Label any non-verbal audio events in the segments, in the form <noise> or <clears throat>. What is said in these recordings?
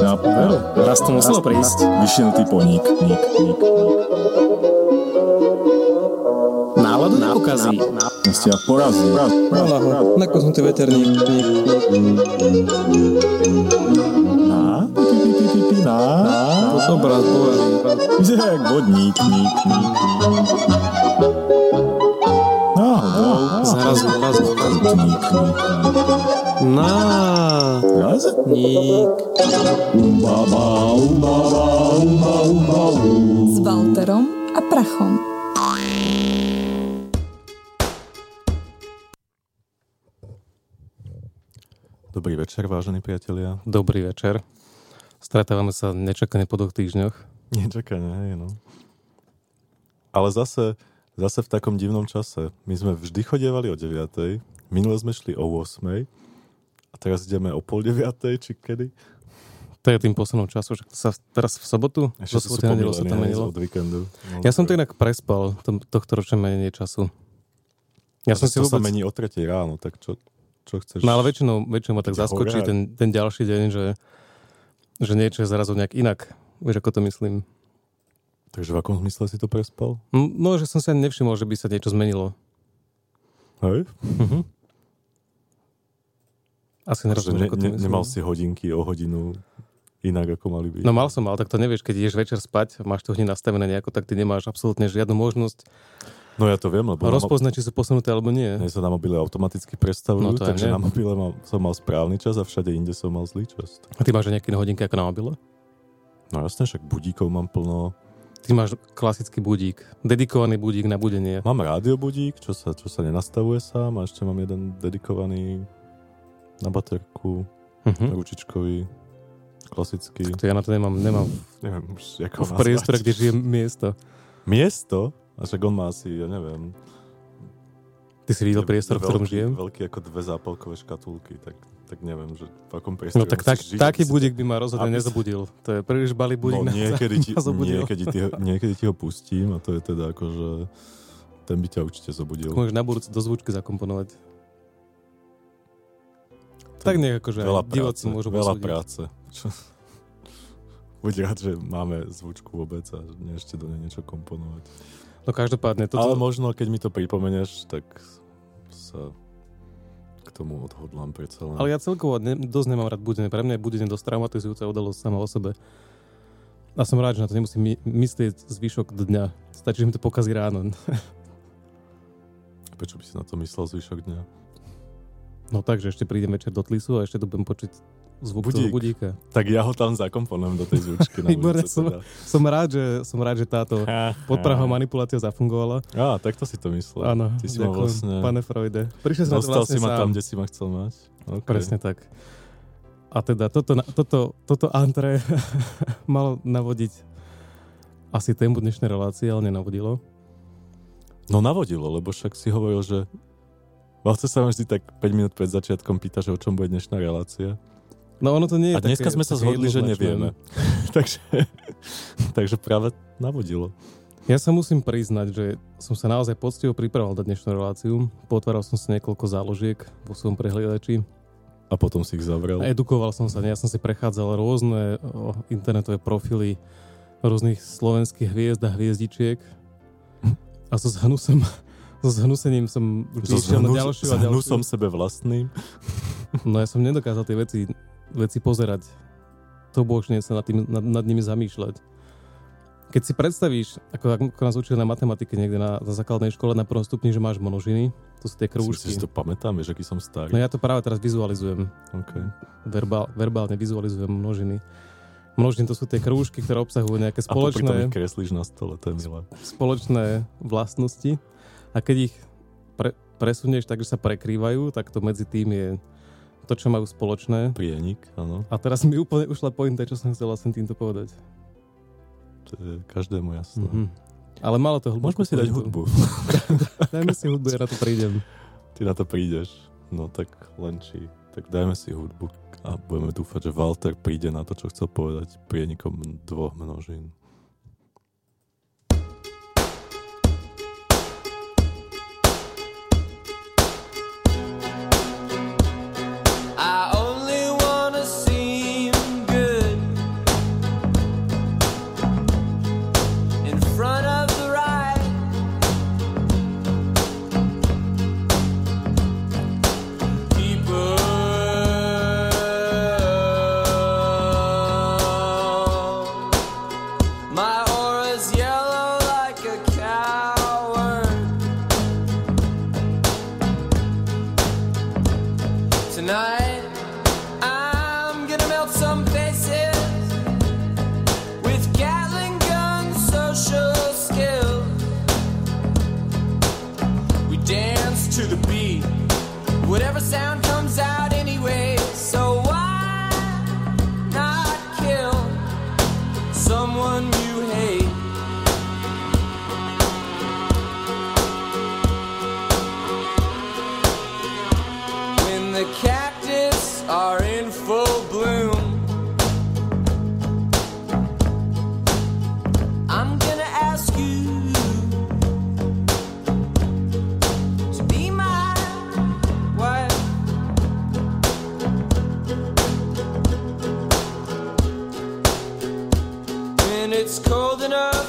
nápad. Veru, raz to muselo prísť. Vyšinutý poník. Ník, ník, ník. Náladu neukazí. Ja ste ja porazil. Malaho, nakosnutý veterník. Na? Pi, pi, pi, pi, pi, na? To som brat, boží. Vyzerá jak vodník. Ník, ník, ník. Náhodou. Zrazu, zrazu. Ník, ník, ník. Na, Raz? ník. Umbaba, umbaba, umba, umba, um. s Walterom a Prachom. Dobrý večer, vážení priatelia. Dobrý večer. Stretávame sa nečakane po dvoch týždňoch. Nečakane, hej, no. Ale zase, zase v takom divnom čase. My sme vždy chodievali o 9. Minule sme šli o 8. A teraz ideme o pol 9. či kedy? To je tým posunom času, že sa teraz v sobotu, Ešte sú soboty na sa to hej, menilo. od víkendu. No, Ja som to dobre. inak prespal, tom, tohto ročné menenie času. Ja som si to sa vôbec... mení o 3. ráno, tak čo, čo chceš? No ale väčšinou, väčšinou ma tak zaskočí ten, ten ďalší deň, že, že niečo je zrazu nejak inak. Vieš, ako to myslím? Takže v akom zmysle si to prespal? No, že som ani nevšimol, že by sa niečo zmenilo. Hej? Mhm. Asi Že nerozumiem, ne, ne, nemal si hodinky o hodinu inak, ako mali byť. No mal som, ale tak to nevieš, keď ideš večer spať, máš to hneď nastavené nejako, tak ty nemáš absolútne žiadnu možnosť no ja to viem, lebo na rozpoznať, či sú posunuté alebo nie. Mne sa na mobile automaticky predstavujú, No takže na mobile mal, som mal správny čas a všade inde som mal zlý čas. A ty máš nejaké hodinky ako na mobile? No jasne, však budíkov mám plno. Ty máš klasický budík, dedikovaný budík na budenie. Mám rádiobudík, čo sa, čo sa nenastavuje sám a ešte mám jeden dedikovaný na baterku, Mhm. ručičkový, klasický. To ja na to nemám, nemám Neviem už, ako v priestore, kde žije miesto. Miesto? A však on má asi, ja neviem... Ty si videl priestor, v ktorom veľký, žijem? Veľký ako dve zápalkové škatulky, tak, tak neviem, že v akom priestore No tak, tak žiť, taký budík by ma rozhodne aby nezabudil. To je príliš balý budík no, na niekedy, ti, <laughs> niekedy, ti, ho- <laughs> niekedy ti ho pustím a to je teda ako, že ten by ťa určite zobudil. Môžeš na budúce do zvučky zakomponovať. Tak nejak akože veľa diváci práce, môžu veľa posúdiť. práce. Čo? <laughs> Buď rád, že máme zvučku vôbec a ešte do nej niečo komponovať. No každopádne, Toto... Ale možno, keď mi to pripomeneš, tak sa k tomu odhodlám predsa len. ale ja celkovo ne, dosť nemám rád budenie. Pre mňa je budenie dosť traumatizujúca udalosť sama o sebe. A som rád, že na to nemusím my, myslieť zvyšok dňa. Stačí, že mi to pokazí ráno. <laughs> Prečo by si na to myslel zvyšok dňa? No tak, že ešte prídem večer do tlisu a ešte tu budem počuť zvuk Budík. toho budíka. Tak ja ho tam zakomponujem do tej zvučky na <laughs> budúce som- teda. Som rád, že, som rád, že táto podprahová manipulácia zafungovala. Á, takto si to myslel. Áno, Ty si ďakujem, vlastne... pane Freude. Prišiel som to Dostal vlastne si ma sám. tam, kde si ma chcel mať. Okay. Presne tak. A teda toto, toto, toto antre <laughs> malo navodiť asi tému dnešnej relácie, ale nenavodilo. No navodilo, lebo však si hovoril, že vlastne sa ma vždy tak 5 minút pred začiatkom pýta, že o čom bude dnešná relácia. No ono to nie je A dneska také, sme sa zhodli, že nevieme. <laughs> takže, takže práve navodilo. Ja sa musím priznať, že som sa naozaj poctivo pripravoval na dnešnú reláciu. Potváral som si niekoľko záložiek vo svojom prehliadači. A potom si ich zavrel. A edukoval som sa, ja som si prechádzal rôzne o, internetové profily rôznych slovenských hviezd a hviezdičiek. A so zhnusom, so zhnusením som So išiel na zhnus- ďalšiu a zhnusom ďalšiu. sebe vlastným. No ja som nedokázal tie veci, veci pozerať. To božne sa nad, tým, nad, nad nimi zamýšľať. Keď si predstavíš, ako, ako nás učili na matematike niekde na, na základnej škole na prvom stupni, že máš množiny, to sú tie krúžky. si to pamätám, vieš, aký som starý. No ja to práve teraz vizualizujem. Okay. Verbál, verbálne vizualizujem množiny. Množiny to sú tie krúžky, ktoré obsahujú nejaké A spoločné, ich kreslíš na stole, to je milé. spoločné vlastnosti. A keď ich pre, presunieš tak, že sa prekrývajú, tak to medzi tým je to, čo majú spoločné. Prienik, áno. A teraz mi úplne ušla pointa, čo som chcel vlastne týmto povedať. To je každému jasné. Mhm. Ale malo to hlbokú Môžeme si dať hudbu. <laughs> Dajme si hudbu, ja na to prídem. Ty na to prídeš. No tak len či. Tak dajme si hudbu a budeme dúfať, že Walter príde na to, čo chcel povedať prienikom dvoch množín. It's cold enough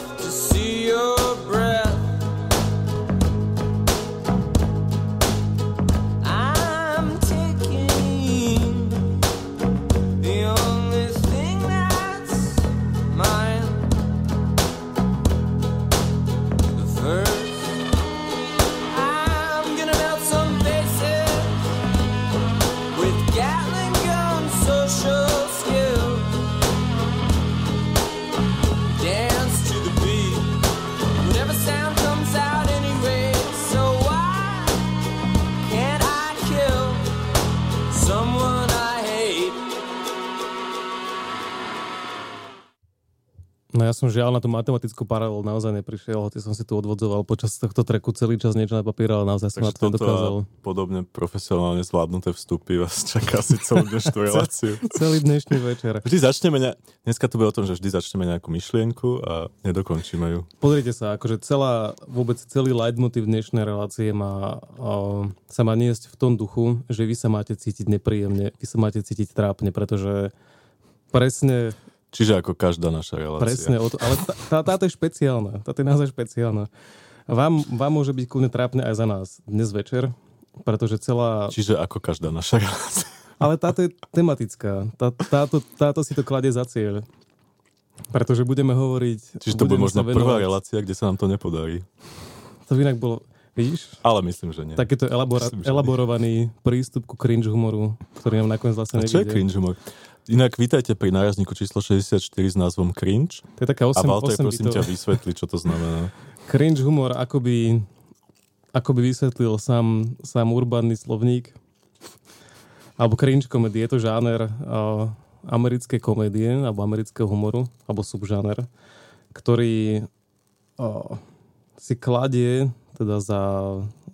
som žiaľ na tú matematickú paralelu naozaj neprišiel, hoci som si tu odvodzoval počas tohto treku celý čas niečo na papier, ale naozaj som na to dokázal. podobne profesionálne zvládnuté vstupy vás čaká si celú <laughs> dnešnú reláciu. Celý dnešný večer. Vždy začneme, ne... dneska to bude o tom, že vždy začneme nejakú myšlienku a nedokončíme ju. Pozrite sa, akože celá, vôbec celý leitmotiv dnešnej relácie má, uh, sa má niesť v tom duchu, že vy sa máte cítiť nepríjemne, vy sa máte cítiť trápne, pretože presne, Čiže ako každá naša relácia. presne ale tá, tá, táto je špeciálna, táto je naozaj špeciálna. Vám, vám môže byť kľudne trápne aj za nás dnes večer, pretože celá... Čiže ako každá naša relácia. Ale táto je tematická. Tá, táto, táto si to kladie za cieľ. Pretože budeme hovoriť... Čiže to bude možno sa prvá venovať- relácia, kde sa nám to nepodarí. To by inak bolo... Vidíš? Ale myslím, že nie. Takýto elabora- Myslím, že nie. elaborovaný prístup ku cringe humoru, ktorý nám nakoniec vlastne A čo je cringe humor? Inak vítajte pri nárazníku číslo 64 s názvom Cringe. To je taká 8, A Walter, 8 prosím bitov. ťa, vysvetli, čo to znamená. <laughs> Cringe humor, ako by, ako by vysvetlil sám, sám urbánny slovník. Alebo cringe komedie, je to žáner uh, americkej komédie, alebo amerického humoru, alebo subžáner, ktorý uh, si kladie teda za,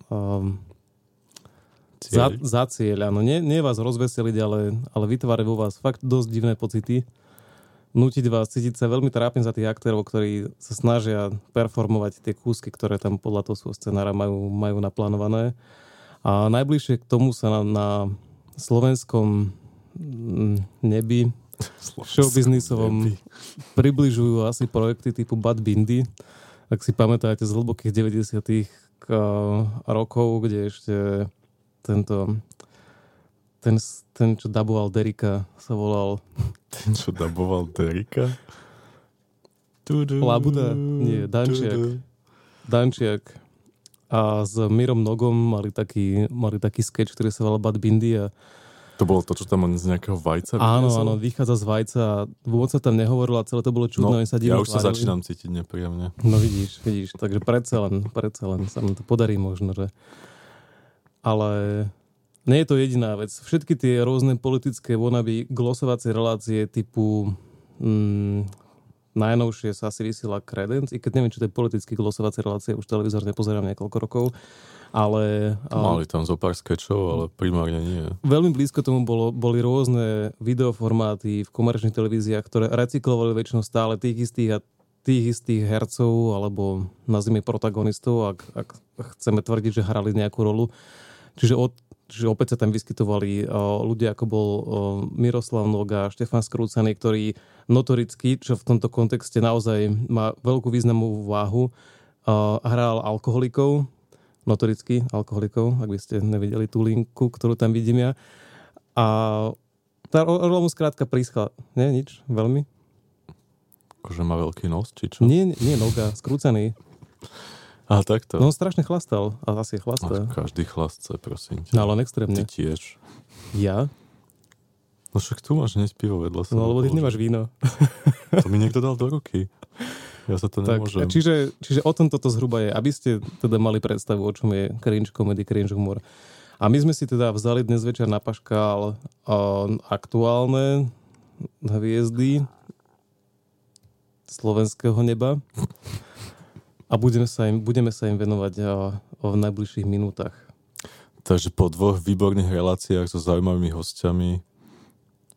um, za, za cieľ. Áno, nie, nie vás rozveseliť, ale, ale vytvára vo vás fakt dosť divné pocity. Nútiť vás cítiť sa veľmi trápne za tých aktérov, ktorí sa snažia performovať tie kúsky, ktoré tam podľa toho svojho scenára majú, majú naplánované. A najbližšie k tomu sa na, na slovenskom mm, nebi showbiznisovom približujú asi projekty typu Bad Bindy. Ak si pamätáte z hlbokých 90 rokov, kde ešte tento ten, ten čo daboval Derika sa volal Ten, čo daboval Derika? Labuda? Nie, Dančiak. Dančiak a s Mirom Nogom mali taký, mali taký sketch, ktorý sa volal Bad Bindy a To bolo to, čo tam z nejakého vajca áno, vyniesol? áno, vychádza z vajca a vôbec sa tam nehovorilo a celé to bolo čudno. No, sa ja už sa tvárili. začínam cítiť nepríjemne. No vidíš, vidíš, takže predsa len, predsa len sa nám to podarí možno, že... Ale nie je to jediná vec. Všetky tie rôzne politické vonaby, glosovacie relácie typu mm, najnovšie sa asi vysiela Credence, i keď neviem, či to je politicky glosovacie relácie, už televízor nepozerám niekoľko rokov, ale... Mali tam zo pár skečov, ale primárne nie. Veľmi blízko tomu bolo, boli rôzne videoformáty v komerčných televíziách, ktoré recyklovali väčšinou stále tých istých a tých istých hercov alebo nazvime protagonistov, ak, ak chceme tvrdiť, že hrali nejakú rolu. Čiže, od, čiže opäť sa tam vyskytovali uh, ľudia, ako bol uh, Miroslav Noga, Štefan Skrúcaný, ktorý notoricky, čo v tomto kontexte naozaj má veľkú významnú váhu, uh, hral alkoholikov, notoricky alkoholikov, ak by ste nevideli tú linku, ktorú tam vidím ja. A tá rola mu skrátka prískla. Nie, nič, veľmi. Akože má veľký nos, či čo? Nie, nie, noga, skrúcaný. A takto. No on strašne chlastal, a asi chlastá. každý chlastce, prosím ťa. No ale on Ty extrémne. tiež. Ja? No však tu máš hneď pivo vedľa sa. No lebo ty nemáš víno. To mi niekto dal do ruky. Ja sa to Tak, nemôžem. čiže, čiže o tom toto zhruba je, aby ste teda mali predstavu, o čom je cringe comedy, cringe humor. A my sme si teda vzali dnes večer na paškál uh, aktuálne hviezdy slovenského neba a budeme sa im, budeme sa im venovať uh, v najbližších minútach. Takže po dvoch výborných reláciách so zaujímavými hostiami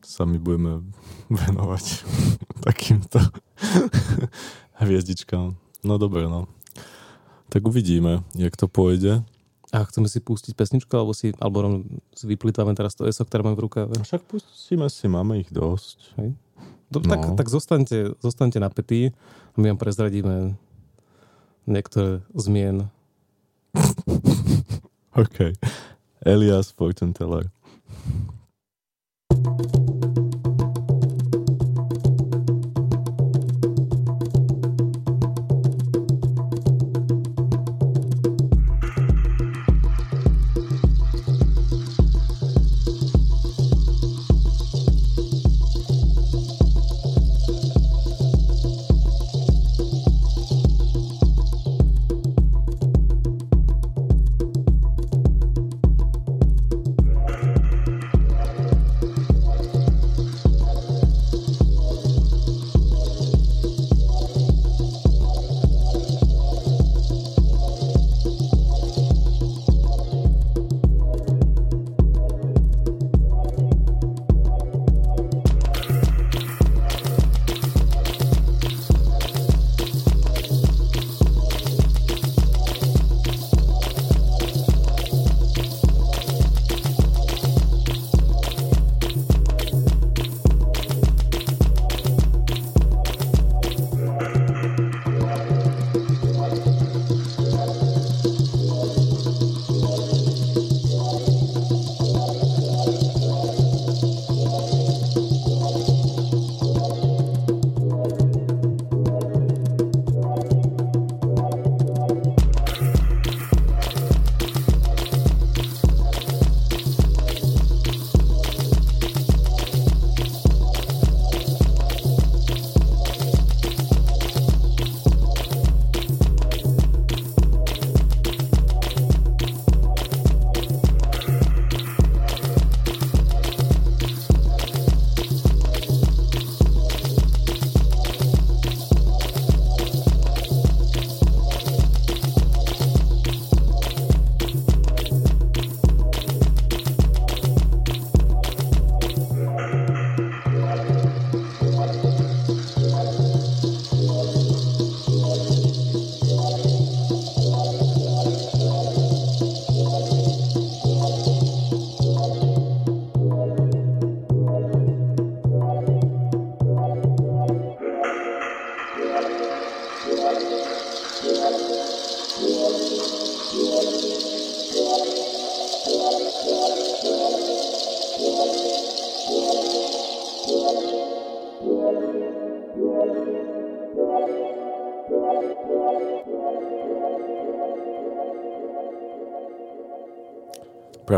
sa my budeme <laughs> venovať <laughs> takýmto <laughs> hviezdičkám. No dobre, no. Tak uvidíme, jak to pôjde. A chceme si pustiť pesničku, alebo si, alebo rovno si vyplýtvame teraz to ESO, ktoré mám v rukave. Však pustíme si, máme ich dosť. Dobre, tak, No. tak zostaňte, zostaňte napätí a my vám prezradíme niektoré zmien. <laughs> OK. Elias Fortune Teller.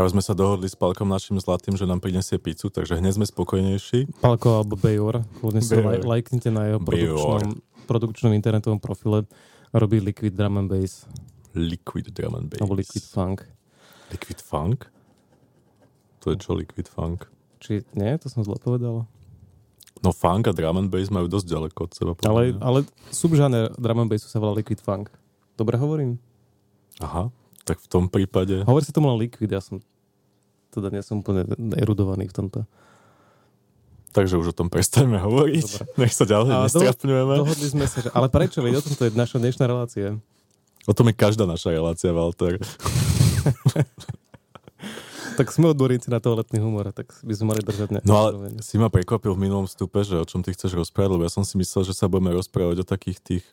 Práve sme sa dohodli s Palkom našim zlatým, že nám prinesie pizzu, takže hneď sme spokojnejší. Palko alebo Bejor, kľudne si Bejor. laj, lajknite na jeho produkčnom, produkčnom internetovom profile. Robí Liquid Drum and Bass, Liquid Drum and Bass. alebo Liquid Funk. Liquid Funk? To je čo Liquid Funk? Či nie, to som zle povedal. No funk a drum and bass majú dosť ďaleko od seba. Ale, mňa. ale subžáner drum and bassu sa volá Liquid Funk. Dobre hovorím? Aha, tak v tom prípade... Hovorí sa tomu len Liquid, ja som teda nie som úplne erudovaný v tomto. Takže už o tom prestaňme hovoriť. Dobre. Nech sa ďalej nestrapňujeme. Dohodli sme sa, že... Ale prečo? Veď o tom to je naša dnešná relácia. O tom je každá naša relácia, Walter. <laughs> Tak sme odborníci na toaletný humor, tak by sme mali držať ne. No ale si ma prekvapil v minulom vstupe, že o čom ty chceš rozprávať, lebo ja som si myslel, že sa budeme rozprávať o takých tých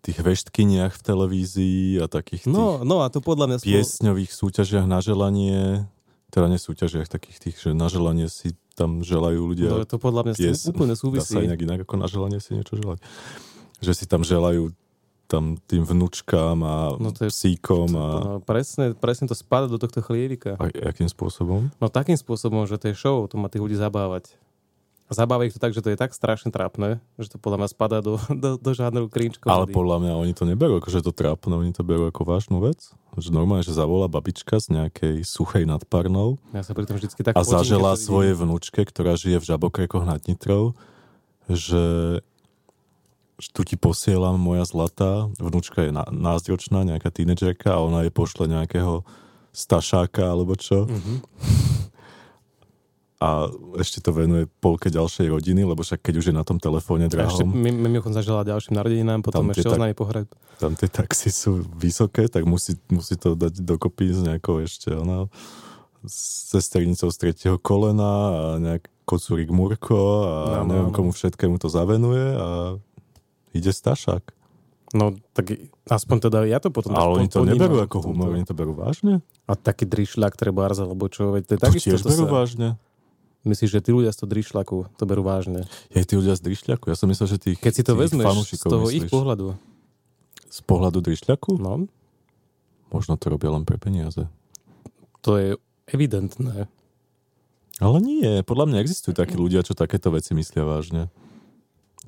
tých veštkyniach v televízii a takých tých No, no a to podľa mňa... spolu- piesňových súťažiach na želanie, teda nie súťažiach, takých tých, že na želanie si tam želajú ľudia No, to podľa mňa pies, úplne dá súvisí. sa inak inak ako na želanie si niečo želať. Že si tam želajú tam tým vnúčkám a No to je- psíkom a, No, presne, presne to spada do tohto chlievika. a akým spôsobom? No takým spôsobom, že to je show, to má tých ľudí zabávať. A zabáva ich to tak, že to je tak strašne trápne, že to podľa mňa spadá do, do, do žánru cringe Ale podľa mňa oni to neberú ako, že je to trápne, oni to berú ako vážnu vec. Že normálne, že zavolá babička z nejakej suchej nad Parnou Ja sa pri tom vždycky tak a potím, vidím. svojej vnúčke, ktorá žije v Žabokrekoch nad Nitrou, že, tu ti posielam moja zlatá, vnúčka je na, násťročná, nejaká tínedžerka a ona jej pošle nejakého stašáka alebo čo. Mhm. A ešte to venuje polke ďalšej rodiny, lebo však keď už je na tom telefóne A ešte drahom, mi- mimochodom zažila ďalším narodeninám, potom ešte oznámi pohrať. tam tie taxy sú vysoké, tak musí, musí to dať dokopy s nejakou ešte ona, s sesternicou z tretieho kolena a nejak kocúrik Murko a Áno, neviem áno. komu všetkému to zavenuje a ide stašák. No, tak aspoň teda ja to potom... Ale oni to neberú ako humor, oni to berú vážne. A taký drišľak treba alebo čo, veď to je To takisto tiež to berú sa... vážne. Myslíš, že tí ľudia z toho drišľaku to berú vážne? Je tí ľudia z Drišľaku? Ja som myslel, že tých, Keď si to vezmeš z toho myslíš. ich pohľadu. Z pohľadu Drišľaku? No, Možno to robia len pre peniaze. to je evidentné. Ale nie, podľa mňa existujú takí ľudia, čo takéto veci myslia vážne.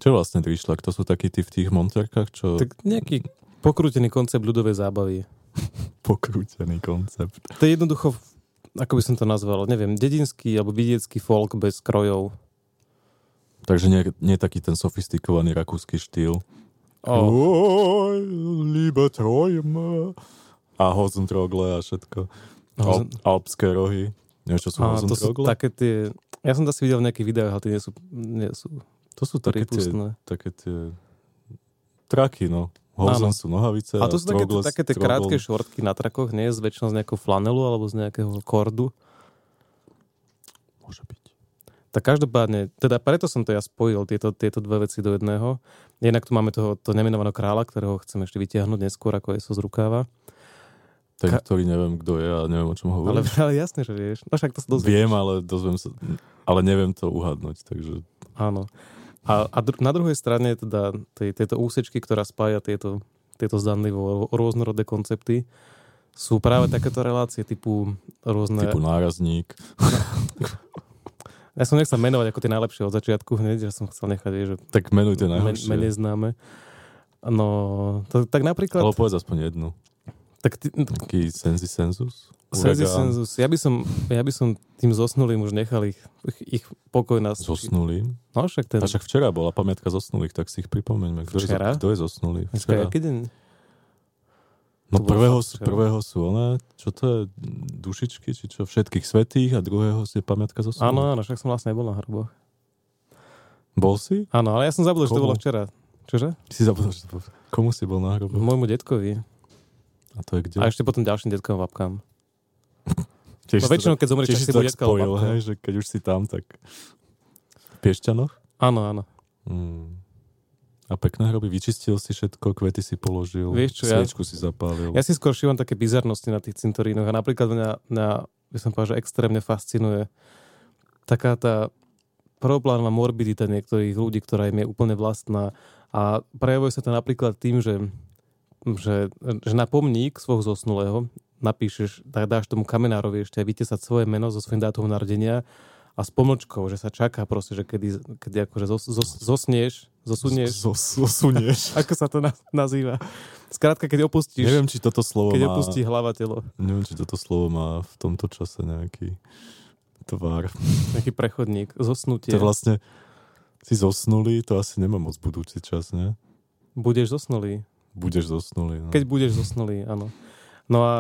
Čo vlastne Drišľak? To sú takí tí v tých monterkách, čo. Tak nejaký pokrútený koncept ľudovej zábavy. <laughs> pokrútený koncept. To je jednoducho, ako by som to nazval, neviem, dedinský alebo vidiecký folk bez krojov. Takže nie, nie taký ten sofistikovaný rakúsky štýl. O, Oj, liebe Träume. A Hosentrogle a všetko. Al, Hosen- alpské rohy. Niečo sú a to sú také tie... Ja som to asi videl v nejakých videách, ale tie nie sú, nie sú To sú také tie, také tie traky, no. Áno. sú nohavice A to sú také, také tie krátke šortky na trakoch, nie? Z väčšinou z nejakého flanelu alebo z nejakého kordu. Môže byť. Tak každopádne, teda preto som to ja spojil, tieto, tieto dve veci do jedného. Jednak tu máme toho, to nemenovaného kráľa, ktorého chcem ešte vytiahnuť neskôr, ako je so z rukáva. Ten, Ka- ktorý neviem, kto je a neviem, o čom Ale, hovorí. <laughs> ale jasne, že vieš. No však to sa dozvieš. Viem, ale dozviem sa, ale neviem to uhadnúť, takže Áno. A, a dru- na druhej strane teda tej, tejto úsečky, ktorá spája tieto, tieto zdanlivo rôznorodé koncepty, sú práve takéto relácie typu rôzne... typu nárazník. Ja som nechcel menovať ako tie najlepšie od začiatku hneď, že som chcel nechať, že Tak menuj tie men, najhoršie. menej známe. No, to, tak napríklad... Ale povedz aspoň jednu. Tak ty, Taký sensi sensus. Uragán. sensus. Ja by, som, ja by som tým zosnulým už nechal ich, ich, ich pokoj na... Zosnulým. No však ten... A však včera bola pamiatka zosnulých, tak si ich pripomeňme. Kto, Včera? Je, kto je zosnulý? Včera. aký deň? No To bolo prvého, včera. prvého sú one, čo to je, dušičky, či čo, všetkých svetých a druhého je pamiatka zosnulých. Áno, áno, však som vlastne nebol na hroboch. Bol si? Áno, ale ja som zabudol, že to bolo včera. Čože? Si zabudol, že to bol. Komu si bol na hrobu? Môjmu detkovi. A to je kde? A ešte potom ďalším detkom babkám. <laughs> Tiež No väčšinou, keď zomrieš, tak si bude spojil, hej, že keď už si tam, tak v Piešťanoch? Áno, áno. Hmm. A pekné hroby, vyčistil si všetko, kvety si položil, Vieš čo, ja- sviečku si zapálil. Ja si skôr šívam také bizarnosti na tých cintorínoch a napríklad mňa, mňa by som povedal, že extrémne fascinuje taká tá problémová morbidita niektorých ľudí, ktorá im je úplne vlastná a prejavuje sa to napríklad tým, že, že, že na pomník svojho zosnulého napíšeš, tak dáš tomu kamenárovi ešte aj vytesať svoje meno so svojím dátumom narodenia a s pomlčkou, že sa čaká proste, že kedy, kedy akože zos, zos, zosnieš, zosunieš, Zos- Zosunieš. <laughs> ako sa to na, nazýva. Skrátka, keď opustíš, Neviem, či toto slovo keď má... opustí hlava telo. Neviem, či toto slovo má v tomto čase nejaký tvar. Nejaký prechodník, zosnutie. To vlastne si zosnulý, to asi nemá moc budúci čas, ne? Budeš zosnulý. Budeš zosnulý. No. Keď budeš zosnulý, áno. No a,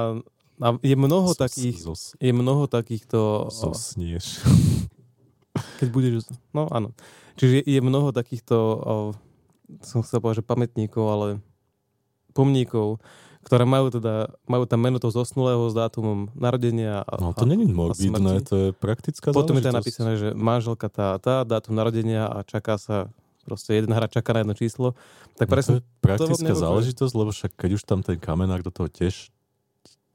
a je mnoho Zos- takých, Zos, je mnoho takýchto, zosnieš. <laughs> keď budeš, no áno. Čiže je, je mnoho takýchto, som chcel povedať, že pamätníkov, ale pomníkov, ktoré majú teda, majú tam meno toho zosnulého s dátumom narodenia. A, No to není morbidné, to je praktická Potom je tam záležitosť. napísané, že manželka tá tá, dátum narodenia a čaká sa, proste jeden hráč čaká na jedno číslo. Tak No to presne je praktická to záležitosť, lebo však keď už tam ten kamenák do toho teš,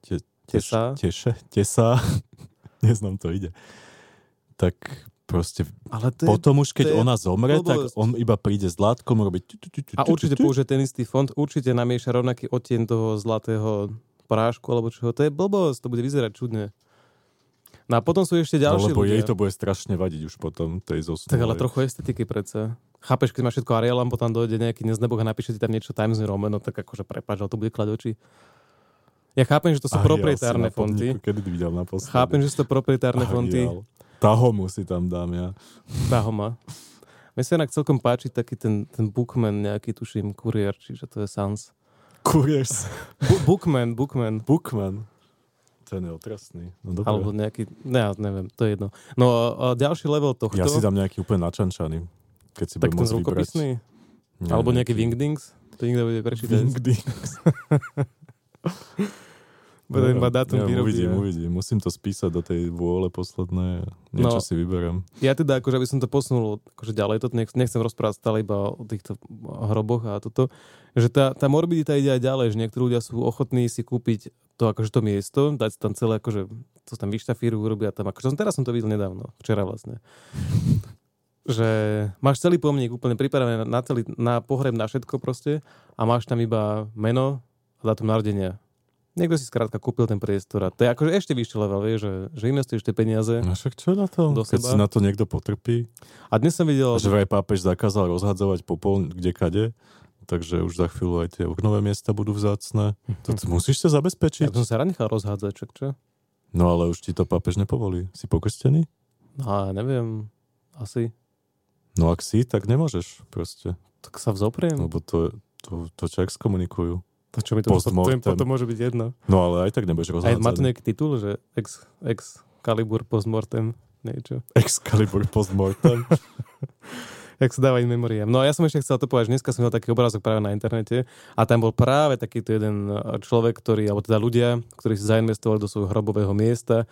te, teš, Tesá. teše, tesá, <laughs> neznám to ide, tak proste Ale to je, potom už, keď to ona zomre, tak blbosť. on iba príde s látkom, tu, A určite použije ten istý fond, určite namieša rovnaký odtieň toho zlatého prášku alebo čoho. To je blbosť, to bude vyzerať čudne. No a potom sú ešte No, ďalší lebo ľudia. jej to bude strašne vadiť už potom, tej zosnulej. Tak ale trochu estetiky predsa. Chápeš, keď máš všetko Arial, a potom dojde nejaký nezneboh a napíše ti tam niečo Times New Roman, no tak akože prepáč, ale to bude klať oči. Ja chápem, že to sú proprietárne na fonty. Kedy videl naposledy? Chápem, že sú to proprietárne fonty. Arial. Tahomu si tam dám ja. Tahoma. Mne sa inak celkom páči taký ten, ten Bookman, nejaký tuším, kuriér, čiže to je Sans. Kuriers. <laughs> Bu- Bookman, Bookman. Bookman. Ten je otrasný. No dobre. Alebo nejaký, ne, ja neviem, to je jedno. No a, ďalší level tohto, Ja si dám nejaký úplne načančaný. Keď si tak ten rukopisný, Nie, alebo nejaký Wingdings, to nikto bude prečítať. Wingdings. <laughs> Bude iba dátum výroby. Uvidím, uvidím. Musím to spísať do tej vôle poslednej. Niečo No. si vyberiem. Ja teda, akože aby som to posunul akože ďalej, to nech, nechcem rozprávať stále iba o týchto hroboch a toto, že tá, tá morbidita ide aj ďalej, že niektorí ľudia sú ochotní si kúpiť to akože to miesto, dať tam celé akože, to tam vyštafíru, urobia tam, akože som, teraz som to videl nedávno, včera vlastne. Že máš celý pomník úplne pripravený na, celý, na pohreb, na všetko proste a máš tam iba meno a dátum narodenia. Niekto si skrátka kúpil ten priestor a to je akože ešte vyšší level, vieš, že, že investuješ tie peniaze. No však čo na to? Do Keď seba. si na to niekto potrpí. A dnes som videl... Že vraj pápež zakázal rozhadzovať popol kde kade. Takže už za chvíľu aj tie oknové miesta budú vzácne. To <laughs> musíš sa Ja zabezpečiť. by som sa rád nechal rozhádzať, čak čo? No ale už ti to pápež nepovolí. Si pokrstený? No neviem, asi. No ak si, tak nemôžeš proste. Tak sa vzopriem. Lebo to, to, to čo exkomunikujú. To čo mi to, to, to môže byť jedno. No ale aj tak nebudeš Aj má to nejaký titul, že ex, ex Calibur postmortem, niečo. Excalibur postmortem. Jak sa dáva in memoriam. No a ja som ešte chcel to povedať, že dneska som mal taký obrázok práve na internete a tam bol práve takýto jeden človek, ktorý, alebo teda ľudia, ktorí si zainvestovali do svojho hrobového miesta.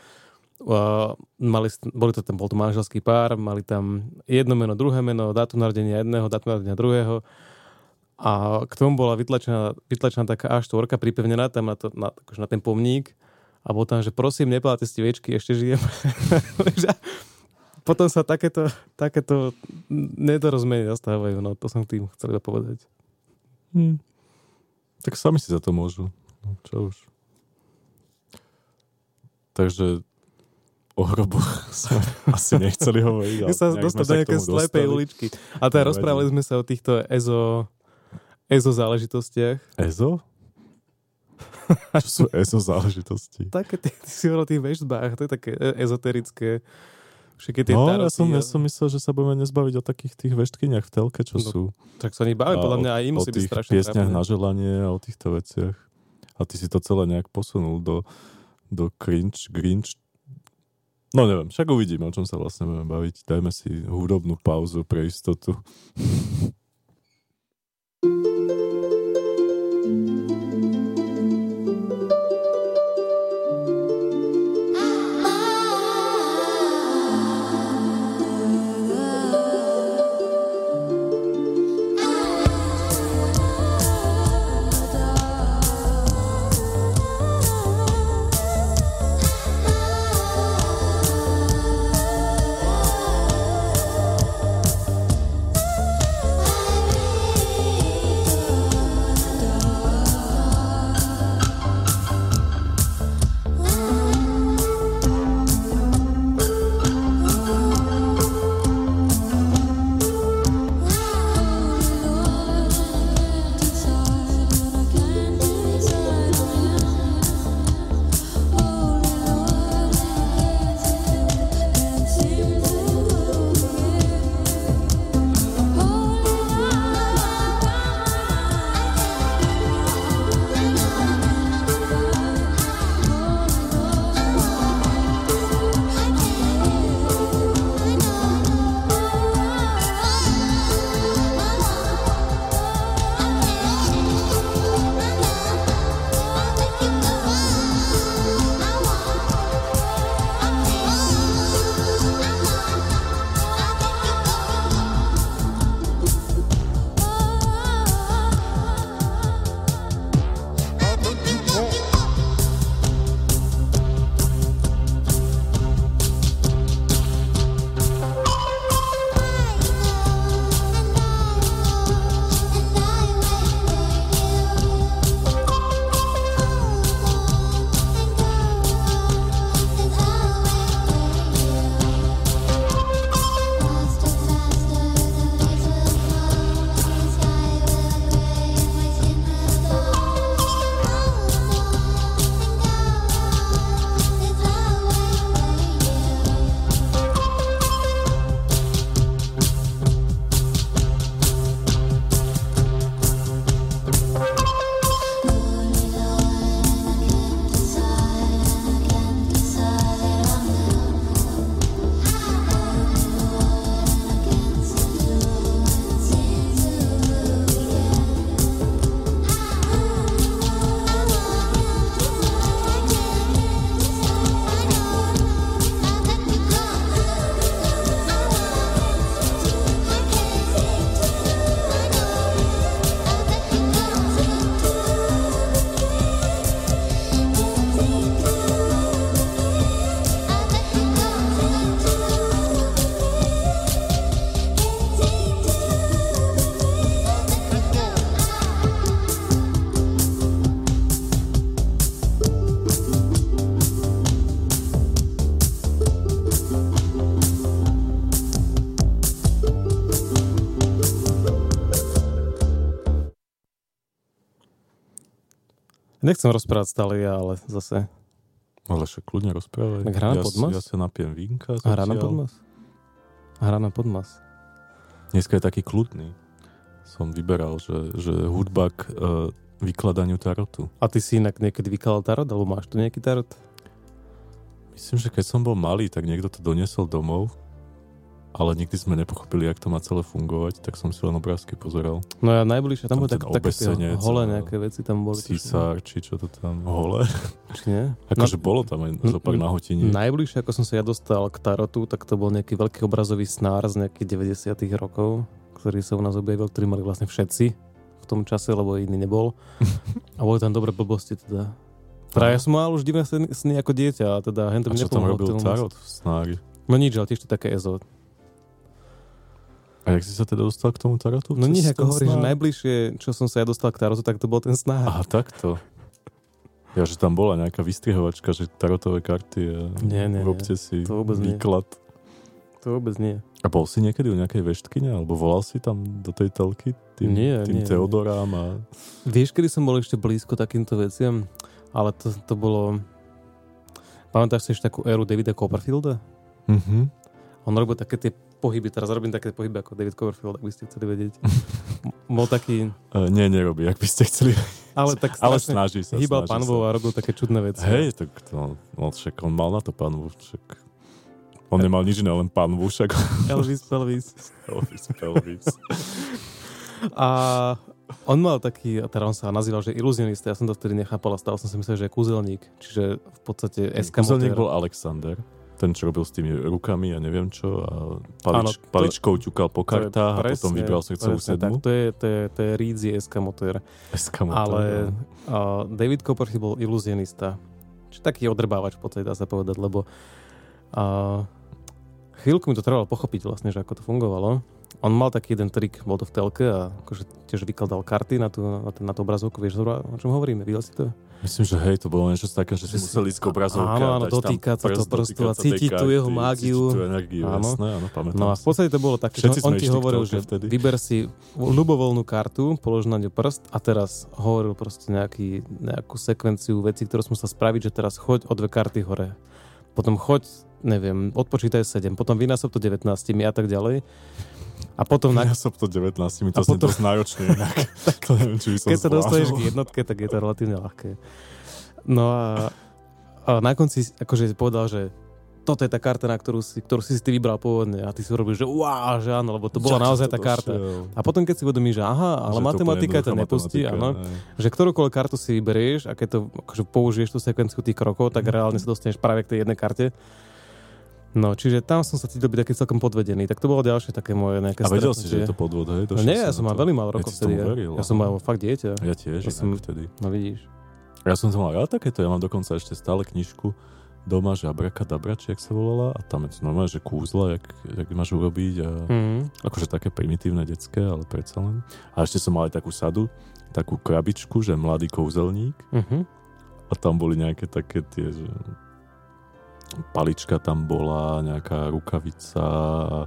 Uh, mali, boli to tam, bol to manželský pár, mali tam jedno meno, druhé meno, dátum narodenia jedného, dátum narodenia druhého a k tomu bola vytlačená, vytlačená taká A4 pripevnená tam na, to, na, akože na ten pomník a bol tam, že prosím, nepálte stiviečky, ešte žijem. <laughs> Potom sa takéto, takéto nedorozumenie zastávajú, no to som tým chcel iba povedať. Hm. Tak sami si za to môžu. No, čo už. Takže o hroboch <laughs> sme asi nechceli hovoriť. My sa dostali do nejaké slepej uličky. A teda rozprávali sme sa o týchto EZO, EZO záležitostiach. EZO? <laughs> Čo sú EZO záležitosti? Také, ty, ty si hovoril o tých vežbách, to je také ezoterické. Všetky tie No, ja taroty som, ja som myslel, že sa budeme nezbaviť o takých tých veštkyniach v telke, čo No, sú. Tak sa oni bavia, podľa mňa aj im o musí byť tých strašne piesňach trápne. na želanie a o týchto veciach. A ty si to celé nejak posunul do, do cringe, grinch. No neviem, však uvidíme, o čom sa vlastne budeme baviť. Dajme si hudobnú pauzu pre istotu. <laughs> Nechcem rozprávať stále ja, ale zase. Ale však kľudne rozprávaj. Tak hra na ja, podmas? ja sa napijem vínka. Hra na zatiaľ. podmas? Hra na podmas. Dneska je taký kľudný. Som vyberal, že, že hudba k uh, vykladaniu tarotu. A ty si inak niekedy vykladal tarot, alebo máš tu nejaký tarot? Myslím, že keď som bol malý, tak niekto to doniesol domov, ale nikdy sme nepochopili, jak to má celé fungovať, tak som si len obrázky pozeral. No ja najbližšie, tam Tam boli tak, také tie a nejaké veci tam boli. Císar, či čo to tam, hole. Či nie? Akože bolo tam aj zo pár n- nahotení. Najbližšie, ako som sa ja dostal k tarotu, tak to bol nejaký veľký obrazový snár z nejakých 90 rokov, ktorý sa u nás objavil, ktorý mali vlastne všetci v tom čase, lebo iný nebol. <laughs> A boli tam dobré blbosti teda. Teda ja som mal už divné sny, ako dieťa a teda hen to A mi čo tam robil tarot v snári? No nič, ale tiež to také ezo. A jak si sa teda dostal k tomu tarotu? No nie, ako hovoríš, že najbližšie, čo som sa ja dostal k tarotu, tak to bol ten snár. Aha, takto. Ja, že tam bola nejaká vystrihovačka, že tarotové karty a Nie, nie, nie. robte si To vôbec nie. výklad. To vôbec nie. A bol si niekedy u nejakej veštkyne? Alebo volal si tam do tej telky? Tým, Nie, tým nie, Teodorám a... Vieš, kedy som bol ešte blízko takýmto veciam? Ale to, to bolo... Pamätáš si ešte takú éru Davida Copperfielda? Mhm. On robil také tie pohyby, teraz robím také pohyby ako David Copperfield, ak by ste chceli vedieť. <laughs> Bol taký, Uh, nie, nerobí, ak by ste chceli. ale <laughs> tak Ale snaží sa. hýbal panvou a robil také čudné veci. Hej, tak to, no, však on mal na to panvu, však... On nemal nič iné, len panvu, však... Elvis Pelvis. <laughs> Elvis Pelvis. A on mal taký, teda on sa nazýval, že iluzionista, ja som to vtedy nechápal a stále som si myslel, že je kúzelník. Čiže v podstate Kúzelník eskamotér. bol Alexander. Ten, čo robil s tými rukami a neviem čo. A palič, Áno, to- paličkou ťukal po kartách a potom presne- vybral srdcovú presne tak. sedmu. To je, to je, to je Rídzi eskamotér. Eskamotér, Ale no. uh, David Copperfield bol iluzionista. Čiže taký odrbávač v podstate dá sa povedať, lebo uh, chvíľku mi to trvalo pochopiť vlastne, že ako to fungovalo. On mal taký jeden trik, bol to v telke a akože tiež vykladal karty na tú, na, tú, na tú obrazovku. Vieš o čom hovoríme? Videl si to? Myslím, že hej, to bolo niečo také, že si musel ísť k obrazovke Áno, áno, dotýkať sa prstu dotýkať a cítiť tú jeho mágiu. Cítiť tú energiu, Áno. jasné, áno, pamätám No a v podstate to bolo také, že on ti hovoril, že vtedy. vyber si ľubovoľnú kartu, polož na ňu prst a teraz hovoril proste nejaký, nejakú sekvenciu vecí, ktorú som sa spraviť, že teraz choď o dve karty hore. Potom choď, neviem, odpočítaj 7, potom vynásob to 19 a tak ďalej. A potom, na, Ja som to 19, mi to znie potom- dosť náročne inak. <laughs> to neviem, či by som keď sa dostaneš k jednotke, tak je to relatívne ľahké. No a, a na konci akože povedal, že toto je tá karta, na ktorú si, ktorú si si ty vybral pôvodne a ty si urobil, že wow, že áno, lebo to bola som naozaj to tá karta. došiel? A potom keď si uvedomíš, že aha, ale Že matematika to jednoduchá nepustí, áno, že ktorúkoľvek kartu si vyberieš a keď to akože použiješ tú sekvenciu tých krokov, tak reálne sa dostaneš práve k tej jednej karte. No, čiže tam som sa cítil byť taký celkom podvedený. Tak to bolo ďalšie také moje nejaké A vedel si, že je to podvod, hej? No nie, ja som mal veľmi málo Ja rokov tomu vtedy. Ja, veril, ja som mal fakt dieťa. Ja tiež, Ja som- vtedy. No vidíš. Ja som to mal rád takéto, ja mám dokonca ešte stále knižku doma, že Abrakadabra, či jak sa volala, a tam je to normálne, že kúzla, jak, jak máš urobiť a Mm. akože také primitívne detské, ale predsa len. A ešte som mal aj takú sadu, takú krabičku, že mladý kouzelník Uh-huh. a tam boli nejaké také tie, že palička tam bola, nejaká rukavica a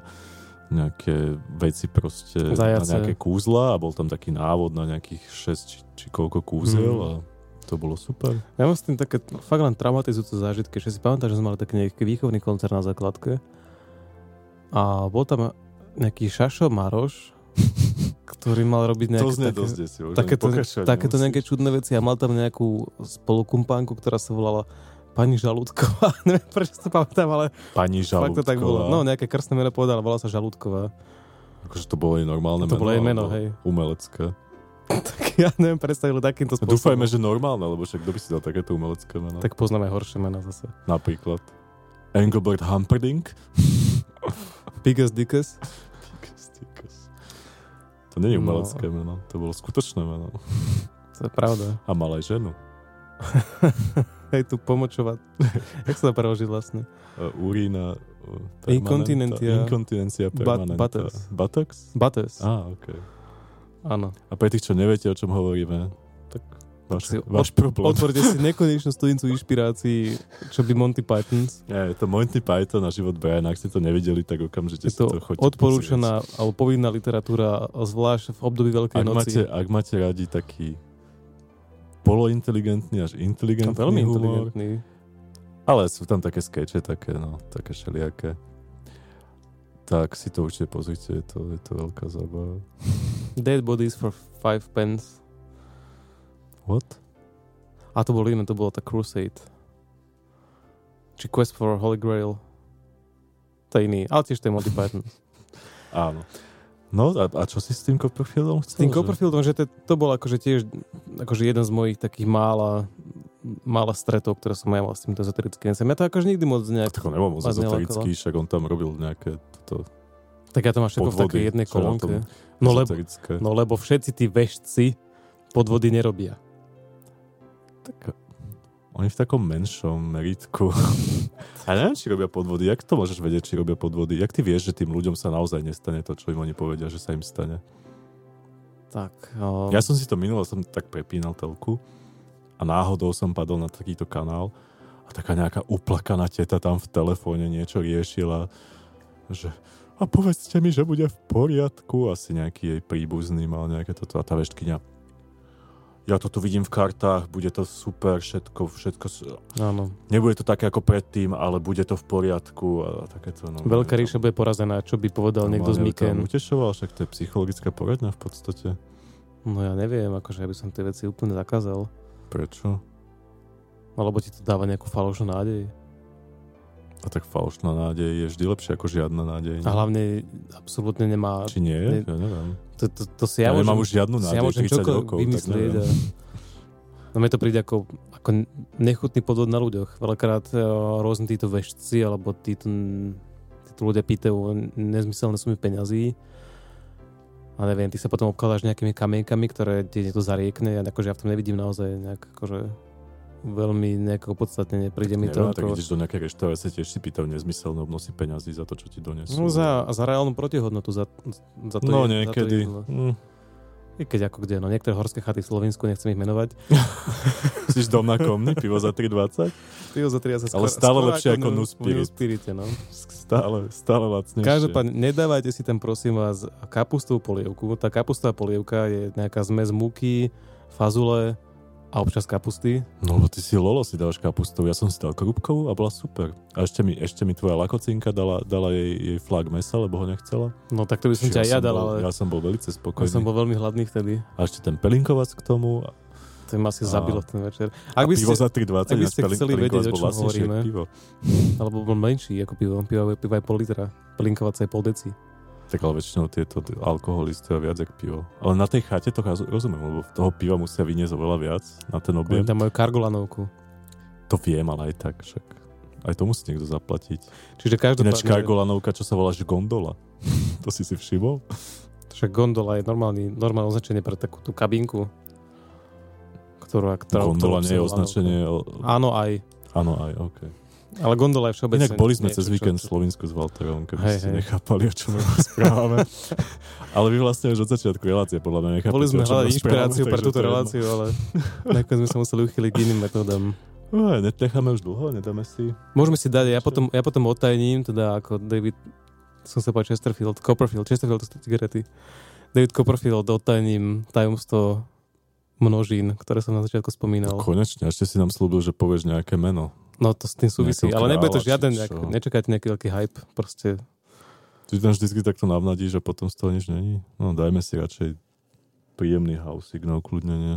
nejaké veci proste Zajace. na nejaké kúzla a bol tam taký návod na nejakých 6 či, či koľko kúzel Mm. a to bolo super. Ja mám s tým také fakt len traumatizujúce zážitky, že si pamätáš, že sme mali taký nejaký výchovný koncert na základke a bol tam nejaký Šašo Maroš, <laughs> ktorý mal robiť nejaké to znie také, dosť desivo. takéto, takéto nejaké čudné veci a mal tam nejakú spolukumpánku, ktorá sa volala pani Žalúdková. <laughs> Neviem, prečo si to pamätám, ale Pani fakt to tak bolo. Žalúdková. No, nejaké krstné meno povedala, volala sa Žalúdková. Akože to bolo jej normálne To meno. bolo jej meno, hej. Umelecké. <laughs> Tak ja neviem predstaviť takýmto No, spôsobom. Dúfajme, že normálne, lebo však kto by si dal takéto umelecké meno. Tak poznáme horšie mena zase. Napríklad Engelbert Humperdinck. Biggest Dickus. To nie je No. umelecké meno, to bolo skutočné meno. To je pravda. A mal aj ženu. <laughs> Hej, tu pomočovať. <laughs> Jak sa to preloží vlastne? Uh, urína... Uh, permanenta- Inkontinencia. But- permanenta. buttocks. Buttocks? Bates. Á, ok. Áno. A pre tých, čo neviete, o čom hovoríme, tak váš, si váš problém. Otvorte si <laughs> nekonečnú studnicu inšpirácií, čo by Monty Pythons. Nie, je to Monty Python a život Briana. Ak ste to nevideli, tak Je okamžite si to to choďte odporúčaná alebo povinná literatúra, zvlášť v období pozrieť. Veľkej Ak noci. máte, ak máte radi taký polointeligentný až No, inteligentný veľmi humor. inteligentný. Ale sú tam také skeče, také, no, také šeliaké. Tak si to určite pozrite, je to, je to veľká zábava. <laughs> Dead Bodies for five pence. What? A to bolo iné, to bolo tá Crusade. Či Quest for Holy Grail. To je iný, ale tiež to je Monty <laughs> Python. Áno. No a, a čo si s tým Copperfieldom S chcel? tým Copperfieldom, že to, to bol akože tiež akože jeden z mojich takých mála mála stretov, ktoré som ja mal s týmto ezoterickým. Ja to akože nikdy moc nejak... Tak on nebol moc ezoterický, však on tam robil nejaké toto Tak ja to máš všetko v takej jednej kolónke. No lebo, no lebo všetci tí vešci podvody nerobia. Tak, oni v takom menšom meritku. <laughs> A neviem, či robia podvody. Jak to môžeš vedieť, či robia podvody? Jak ty vieš, že tým ľuďom sa naozaj nestane to, čo im oni povedia, že sa im stane? Tak, o, Ja som si to minulo, som tak prepínal telku a náhodou som padol na takýto kanál a taká nejaká uplakaná teta tam v telefóne niečo riešila, že a povedzte mi, že bude v poriadku. Asi nejaký jej príbuzný mal nejaké toto a tá veštkyňa. Ja to tu vidím v kartách, bude to super, všetko, všetko, áno. nebude to také ako predtým, ale bude to v poriadku a takéto. No, Veľká ríša bude porazená, čo by povedal niekto z Miken. Utešoval, však to je psychologická poradňa v podstate. No ja neviem, akože ja by som tie veci úplne zakázal. Prečo? Alebo ti to dáva nejakú falošnú nádej. A tak falošná nádej je vždy lepšia ako žiadna nádej. A hlavne absolútne nemá... Či nie? Ne- Ja neviem. To, to, to si Ja, ja, nemám môžem, už žiadnu si ja nádej, môžem 30 čokoľvek rokov, tak vymyslieť. neviem. A... No mne to príde ako, ako nechutný podvod na ľuďoch. Veľakrát uh, rôzni títo vešci alebo títo, títo ľudia pýtajú nezmyselné sumy peňazí a neviem, ty sa potom obkladáš nejakými kamienkami, ktoré ti niekto zariekne a akože ja v tom nevidím naozaj nejak akože veľmi nejako podstatne príde mi to Neviem, tak ako... ideš do nejakej reštaurácie, tiež si pýtajú nezmyselné obnosy peňazí za to, čo ti donesú. No za, za reálnu protihodnotu, za, za to no je, niekedy. Za to. Hm. I keď ako kde, no niektoré horské chaty v Slovensku, nechcem ich menovať. <laughs> Si dom na komny, pivo za 3,20? Ty ho za 30 Ale stále lepšie ako nu- Nu Spirit. Nu Spirite, no. Stále, stále lacnejšie. Každopádne, nedávajte si tam prosím vás kapustovú polievku. Tá kapustová polievka je nejaká zmes múky, fazule a občas kapusty. No, lebo ty si Lolo si dávaš kapustou, ja som si dal krúbkovú a bola super. A ešte mi, ešte mi tvoja lakocinka dala, dala jej, jej flag mesa, lebo ho nechcela. No tak to by som ťa aj ja dal, ale ja som bol veľmi ja spokojný. som bol veľmi hladný vtedy. A ešte ten pelinkovac k tomu. To ma asi A- zabilo ten večer. Ak by pivo ste, za 3,20. ak by ste chceli vedieť, o čom hovoríme. Pivo. alebo bol menší ako pivo, pivo je pivo aj pol litra. Pelinkovac aj pol deci. Tak ale väčšinou tieto alkoholy stoja viac ako pivo. Ale na tej chate to roz- rozumiem, lebo toho piva musia vyniesť oveľa viac na ten objem. tam majú kargolanovku. To viem, ale aj tak však. Aj to musí niekto zaplatiť. Čiže Ináč každopádne, kargolanovka, čo sa volá, že gondola. <laughs> to si si všimol? však gondola je normálny, normálne označenie pre takú tú kabinku. Ktorá, ktorá, Gondola ktorú nie je označenie... Áno, aj. Áno, aj, OK. Ale gondola je všeobecne... Inak boli sme niečo, cez víkend v Slovensku s Walterom, keby Hej, ste hej. nechápali, o čom <laughs> rozprávame. ale vy vlastne už od začiatku relácie podľa mňa nechápate, Boli sme hľadať inšpiráciu pre túto reláciu, ale <laughs> nakoniec sme sa museli uchyliť k iným metódam. No, necháme už dlho, nedáme si... Môžeme si dať, ja potom, ja potom odtajním, teda ako David, som sa povedal Chesterfield, Copperfield, Chesterfield to sú cigarety. David Copperfield odtajním tajomstvo množín, ktoré som na začiatku spomínal. No, konečne, ešte si nám slúbil, že povieš nejaké meno. No to s tým súvisí, ale nebude to žiaden, nejak, nečakajte nejaký veľký hype, proste Ty tam vždycky takto navnadíš a potom z toho nič není. No dajme si radšej príjemný house signál, kľudne nie.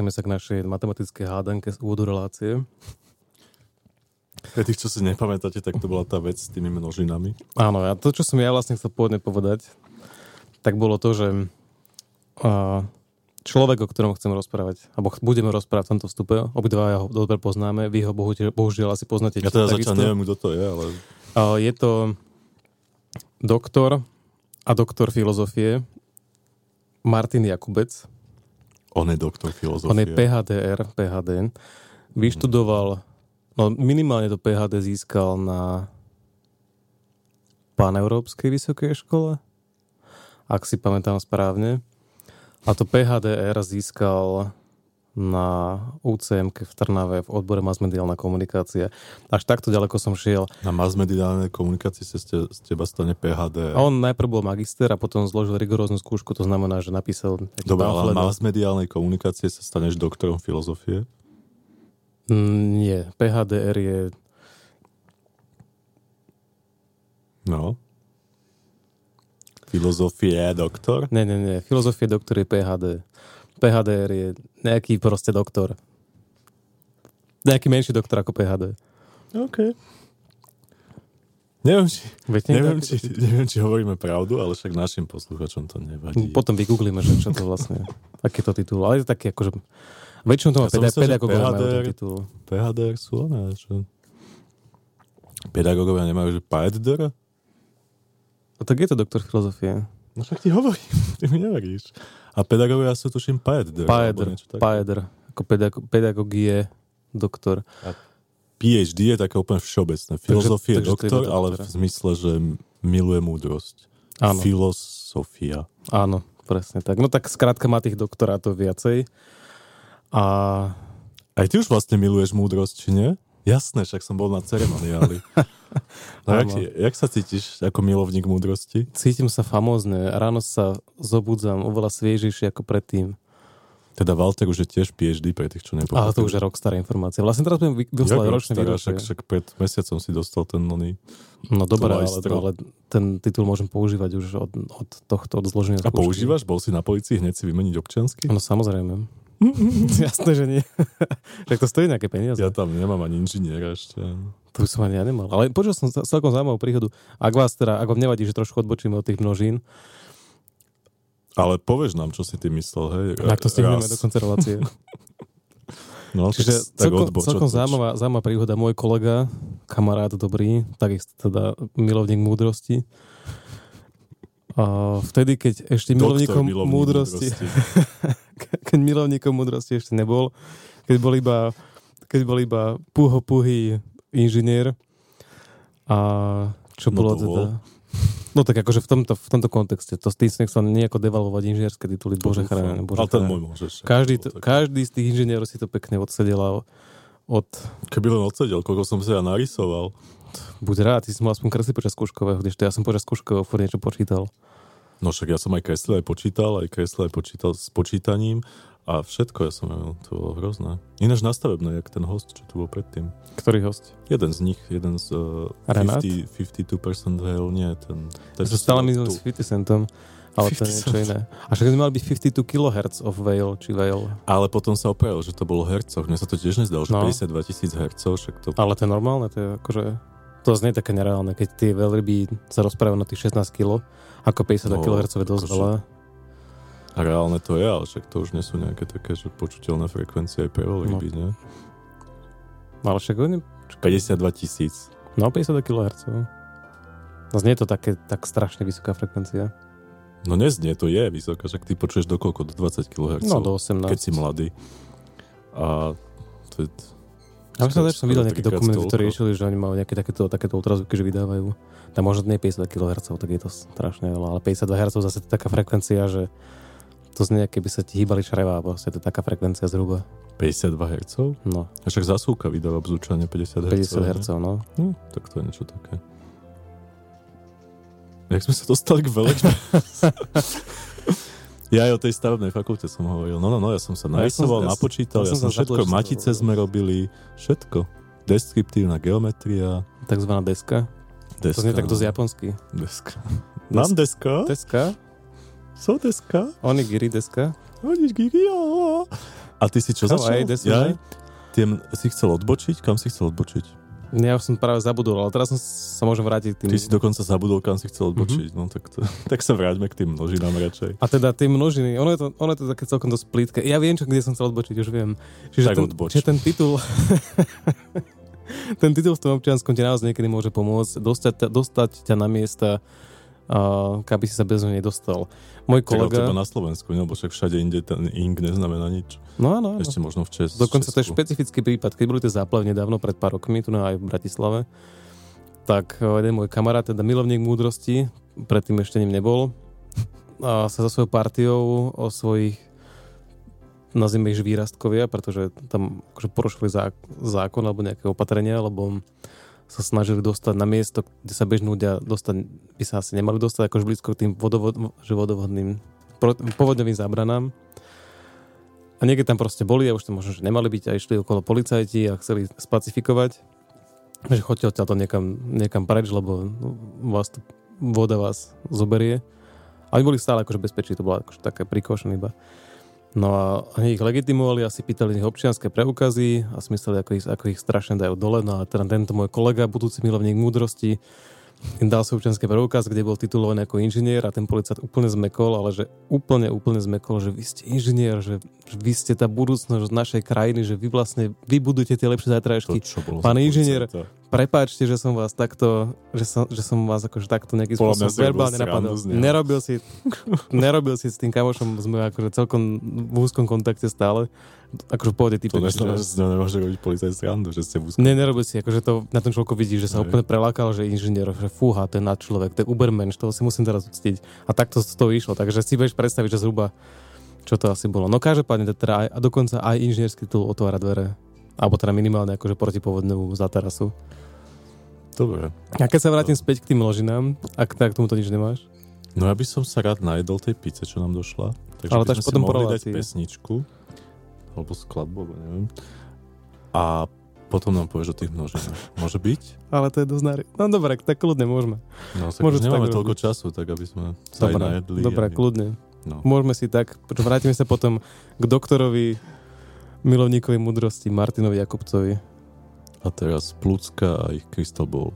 Vraciame sa k našej matematickej hádanke z úvodu relácie. Pre tých, čo si nepamätáte, tak to bola tá vec s tými množinami. Áno, a to, čo som ja vlastne chcel pôvodne povedať, tak bolo to, že človek, o ktorom chcem rozprávať, alebo budeme rozprávať v tomto vstupe, obidva ho dobre poznáme, vy ho bohužiaľ, bohužiaľ asi poznáte. Ja teda zatiaľ neviem, kto to je, ale Je to doktor a doktor filozofie Martin Jakubec. On je doktor filozofie. On je PHDR, PHD. Vyštudoval, no minimálne to PHD získal na Paneurópskej vysokej škole, ak si pamätám správne. A to PHDR získal na UCM v Trnave v odbore masmediálna komunikácia. Až takto ďaleko som šiel. Na masmediálnej komunikácii sa ste, z teba stane PHD. A on najprv bol magister a potom zložil rigoróznu skúšku, to znamená, že napísal Dobre, ale masmediálnej komunikácie sa staneš doktorom filozofie? Mm, nie, PHDR je No. Filozofie je doktor? Nie, nie, nie. Filozofie doktor je PHD. PHDR je nejaký proste doktor. Nejaký menší doktor ako PHD. OK. Neviem, či, Viete, neviem, či, neviem, či hovoríme pravdu, ale však našim posluchačom to nevadí. Potom vygooglíme, že čo to vlastne, aký to titul. Ale je to taký akože... Väčšinou to má Ja pedagógovia PHDR titul. PHDR sú oné, že... Pedagógovia nemajú, že PHDR? No tak je to doktor filozofie. No však ti hovorím, <laughs> ty mi neveríš. A pedagógovia sú tuším Paeder, také. Paeder. Ako pedag- doktor. PhD je také úplne všeobecné. Filozofie takže je doktor, ale v zmysle, že miluje múdrosť. Áno. Filosofia. Áno, presne tak. No tak skrátka má tých doktorátov viacej. A Aj ty už vlastne miluješ múdrosť, či nie? Jasné, však som bol na ceremoniáli. <laughs> <laughs> No, jak, jak sa cítiš ako milovník múdrosti? cítim sa famózne. Ráno sa zobudzam oveľa sviežejšie ako predtým. Teda Walter už je tiež PhD pre tých, čo nepochopili. Ale to už je rok stará informácia. Vlastne teraz budem vy- vyslať ročné výročie. však, však pred mesiacom si dostal ten oný. No dobré, ale, ale ten titul môžem používať už od, od tohto, od zloženia A skúšky. používaš? Bol si na policii hneď si vymeniť občiansky? No samozrejme. <laughs> Jasné, že nie. <laughs> Však to stojí nejaké peniaze. Ja tam nemám ani inžiniera ešte. To som ani ja nemal. Ale počul som celkom zaujímavú príhodu. Ak vás teda, ak vám nevadí, že trošku odbočíme od tých množín, Ale povieš nám, čo si ty myslel, hej? ak to stihneme do konca relácie. <laughs> No, Čiže tak celkom, odboč, celkom zaujímavá, zaujímavá príhoda. Môj kolega, kamarát dobrý, takisto teda milovník múdrosti. A vtedy, keď ešte Doktor milovníkom milovník múdrosti, <laughs> keď milovníkom múdrosti ešte nebol, keď bol iba, keď bol iba púho puhý inžinier. A čo No bolo teda... No tak akože v tomto, v tomto kontexte, to tým som nechcel nejako devalvovať inžinierské tituly, bože chráň, bože Ale ten môj môžeš. Každý, to, každý z tých inžinierov si to pekne odsedel a od... Keby len odsedel, koľko som si ja narysoval. Buď rád, ty si mal aspoň kresli počas skúškového, kdežto ja som počas skúškového furt niečo počítal. No však ja som aj kreslil, aj počítal, aj kreslil, aj počítal s počítaním a všetko ja som robil, to bolo hrozné. Ináč na stavebnej, jak ten host, čo tu bol predtým. Ktorý host? Jeden z nich, jeden z uh, Renát? 50, 52% veil, nie, ten... ten Ja som stále stál myslel s 50 centom, ale to je 50 niečo iné. A však by mal byť 52 kHz of veil, či veil. Ale potom sa opravil, že to bolo hercoch. Mne sa to tiež nezdalo, že No. 52 tisíc hercov, však to... Ale to je normálne, to je akože... To znie také nereálne, keď tie veľryby sa rozprávajú na tých 16 kg, ako 52 No, kHz je dosť akože- veľa. A reálne to je, ale však to už nie sú nejaké také, že počuteľné frekvencie aj pre veľryby, No. nie? Ale však oni... 52 tisíc. No, 52 kHz. No znie to také, tak strašne vysoká frekvencia. No neznie, to je vysoká, však ty počuješ do koľko? Do 20 kHz? No, do 18. Keď si mladý. A to je... Ja som, som videl dokumenty, toľko. ktoré riešili, že oni majú nejaké takéto, takéto ultrazvuky, že vydávajú. Tam možno nie 52 kHz, tak je to strašne veľa, ale 52 Hz zase to je taká frekvencia, že to znie, keby sa ti hýbali čreva, proste to je taká frekvencia zhruba. 52 Hz? No, A však zasúka vydáva bzúčanie 50 Hz. 50 Hz, no. No, tak to je niečo také. Jak sme sa dostali k veľkým? <laughs> ja aj o tej stavebnej fakulte som hovoril. No, no, no, ja som sa No, ja som- narysoval, ja som- napočítal, ja ja som som sa všetko, to matice sme robili, všetko. Deskriptívna geometria, Takzvaná deska. deska. To znie tak dosť japonsky. Deska. Mám deska? Deska? So deska? Onigiri deska? Onigiri, ja. A ty si čo Kam začal? aj, Ja? Ty si chcel odbočiť? Kam si chcel odbočiť? Ja už som práve zabudol, ale teraz som sa môžem vrátiť k tým... Ty si dokonca zabudol, kam si chcel odbočiť. Mhm. No tak, to, <laughs> tak sa vráťme k tým množinám radšej. A teda tie množiny, ono je to, ono je to také celkom dosť plítke. Ja viem, čo, kde som chcel odbočiť, už viem. Čiže Tak ten, odboč. čiže ten titul... <laughs> ten titul v tom občianskom ti naozaj niekedy môže pomôcť dostať, dostať ťa na miesta, aby si sa bez neho nedostal. Môj Tak kolega... iba na Slovensku, lebo však všade inde ten ink neznamená nič. No áno. Ešte možno v Čes- Dokonca to je Česku. špecifický prípad. Keď boli tie záplavy nedávno, pred pár rokmi, tu na aj v Bratislave, tak eh, jeden môj kamarát, teda milovník múdrosti, predtým ešte ním nebol, a sa so svojou partiou o svojich nazvime ich výrastkovia, pretože tam akože porušili zá, zákon alebo nejaké opatrenia, lebo sa snažili dostať na miesto, kde sa bežnú ľudia dostať, by sa asi nemali dostať akož blízko k tým vodovod, že vodovodným povodňovým zábranám. A niekde tam proste boli a už to možno, že nemali byť a išli okolo policajti a chceli spacifikovať, že choďte odtiaľto niekam, niekam preč, lebo vás tu, voda vás zoberie. A oni boli stále akože bezpečí, to bolo akože také precaution iba. No a oni ich legitimovali a si pýtali z nich občianské preukazy a si mysleli, ako ich, ako ich strašne dajú dole. No a teda tento môj kolega, budúci milovník múdrosti, im dal svoj občianský preukaz, kde bol titulovaný ako inžinier a ten policajt úplne zmekol, ale že úplne, úplne zmekol, že vy ste inžinier, že, že vy ste tá budúcnosť našej krajiny, že vy vlastne vybudujete tie lepšie To, zajtrajšky. čo bolo Pán inžinier, policajta. Prepáčte, že som vás takto, že som, že som vás akože takto nejakým spôsobom verbálne napadol. Nerobil si, nerobil si s tým kamošom, sme akože celkom v úzkom kontakte stále. Akože v pohode To neznamená, že si nemôže robiť policajt srandu, že ste v úzkom. Ne, nerobil si, akože to na tom človeku vidí, že sa Hej. úplne prelákal, že inžinier, že fúha, ten nad človek, to je Ubermensch, toho si musím teraz uctiť. A takto toho išlo, takže si vieš predstaviť, že zhruba čo to asi bolo. No každopádne teda aj, a dokonca aj inžinierský titul otvára dvere. Alebo teda minimálne akože protipovodnú za terasu. Dobre. A keď sa vrátim späť k tým ložinám, ak tak tomuto nič nemáš? No ja by som sa rád najedol tej pice, čo nám došla. Takže Ale by sme si potom po mohli dať pesničku. Alebo skladbu, alebo neviem. A potom nám povieš o tých množinách. Môže byť? <laughs> Ale to je dosť nari... No dobre, tak kľudne môžeme. No, tak to nemáme tak toľko robiť. času, tak aby sme sa aj Dobre, najedli. dobre aj... kľudne. No. Môžeme si tak, vrátime sa potom k doktorovi milovníkovi múdrosti Martinovi Jakubcovi. A teraz Plúcka a ich Crystal Ball.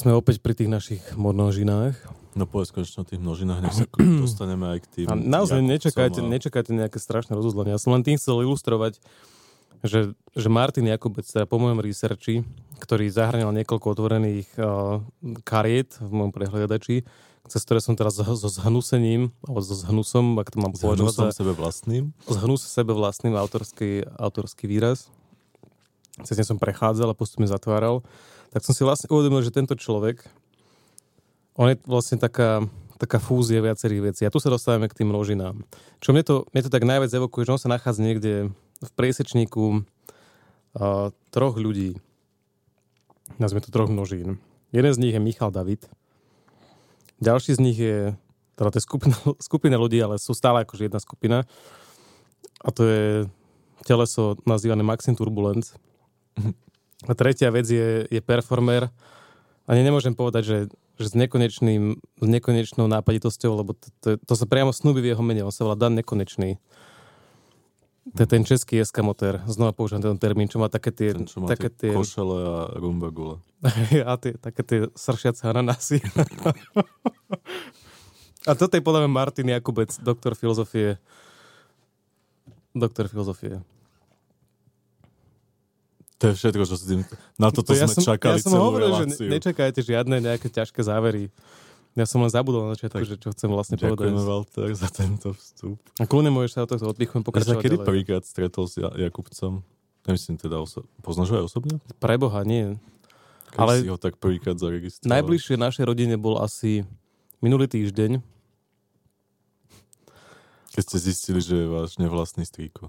Sme opäť pri tých našich množinách. No povedz konečne o tých množinách, nech sa <clears throat> dostaneme aj k tým... A naozaj nečakajte, a- nečakajte nejaké strašné rozuzlenie. Ja som len tým chcel ilustrovať, že, že Martin Jakubec, teda po mojom researchi, ktorý zahrňal niekoľko otvorených uh, kariet v mojom prehľadači, cez ktoré som teraz so, zhnusením, alebo so zhnusom, ak to mám S považovať za hnusom sebe vlastným. zhnus sebe vlastným autorský, autorský výraz. Cez ne som prechádzal a postupne zatváral. Tak som si vlastne uvedomil, že tento človek, on je vlastne taká, taká fúzia viacerých vecí. A tu sa dostávame k tým množinám. Čo mne to, mne to tak najviac evokuje, že on sa nachádza niekde v priesečníku uh, troch ľudí. Nazvime to troch množín. Jeden z nich je Michal David. Ďalší z nich je, teda to je skupina, <laughs> skupina ľudí, ale sú stále akože jedna skupina. A to je teleso nazývané Maxim Turbulence. A tretia vec je, je performer. Ani nemôžem povedať, že, že s, nekonečným, s nekonečnou nápaditosťou, lebo to, to, to sa priamo snúbi v jeho mene. On sa volá Dan Nekonečný. To je ten český eskamotér. Znova používam ten termín, čo má také tie... Ten, čo má také tie tie košele a rumbagule. <laughs> a tie, také tie sršiace ananásy. a toto je podľa mňa Martin Jakubec, doktor filozofie. Doktor filozofie. To je všetko, čo s tým... Na toto ja sme som, čakali ja som celú hovoril, reláciu. že nečakajte žiadne nejaké ťažké závery. Ja som len zabudol na začiatku, že čo chcem vlastne Ďakujeme, povedať. Walter, za tento vstup. A kľudne môžeš sa o tohto oddychujem Ja sa pokračovať kedy ďalej. prvýkrát stretol s Ja- Jakubcom? Nemyslím teda oso- Poznáš ho aj osobne? Preboha, nie. Keď Ale si ho tak prvýkrát zaregistroval? Najbližšie našej rodine bol asi minulý týždeň. Keď ste zistili, že je váš nevlastný strýko.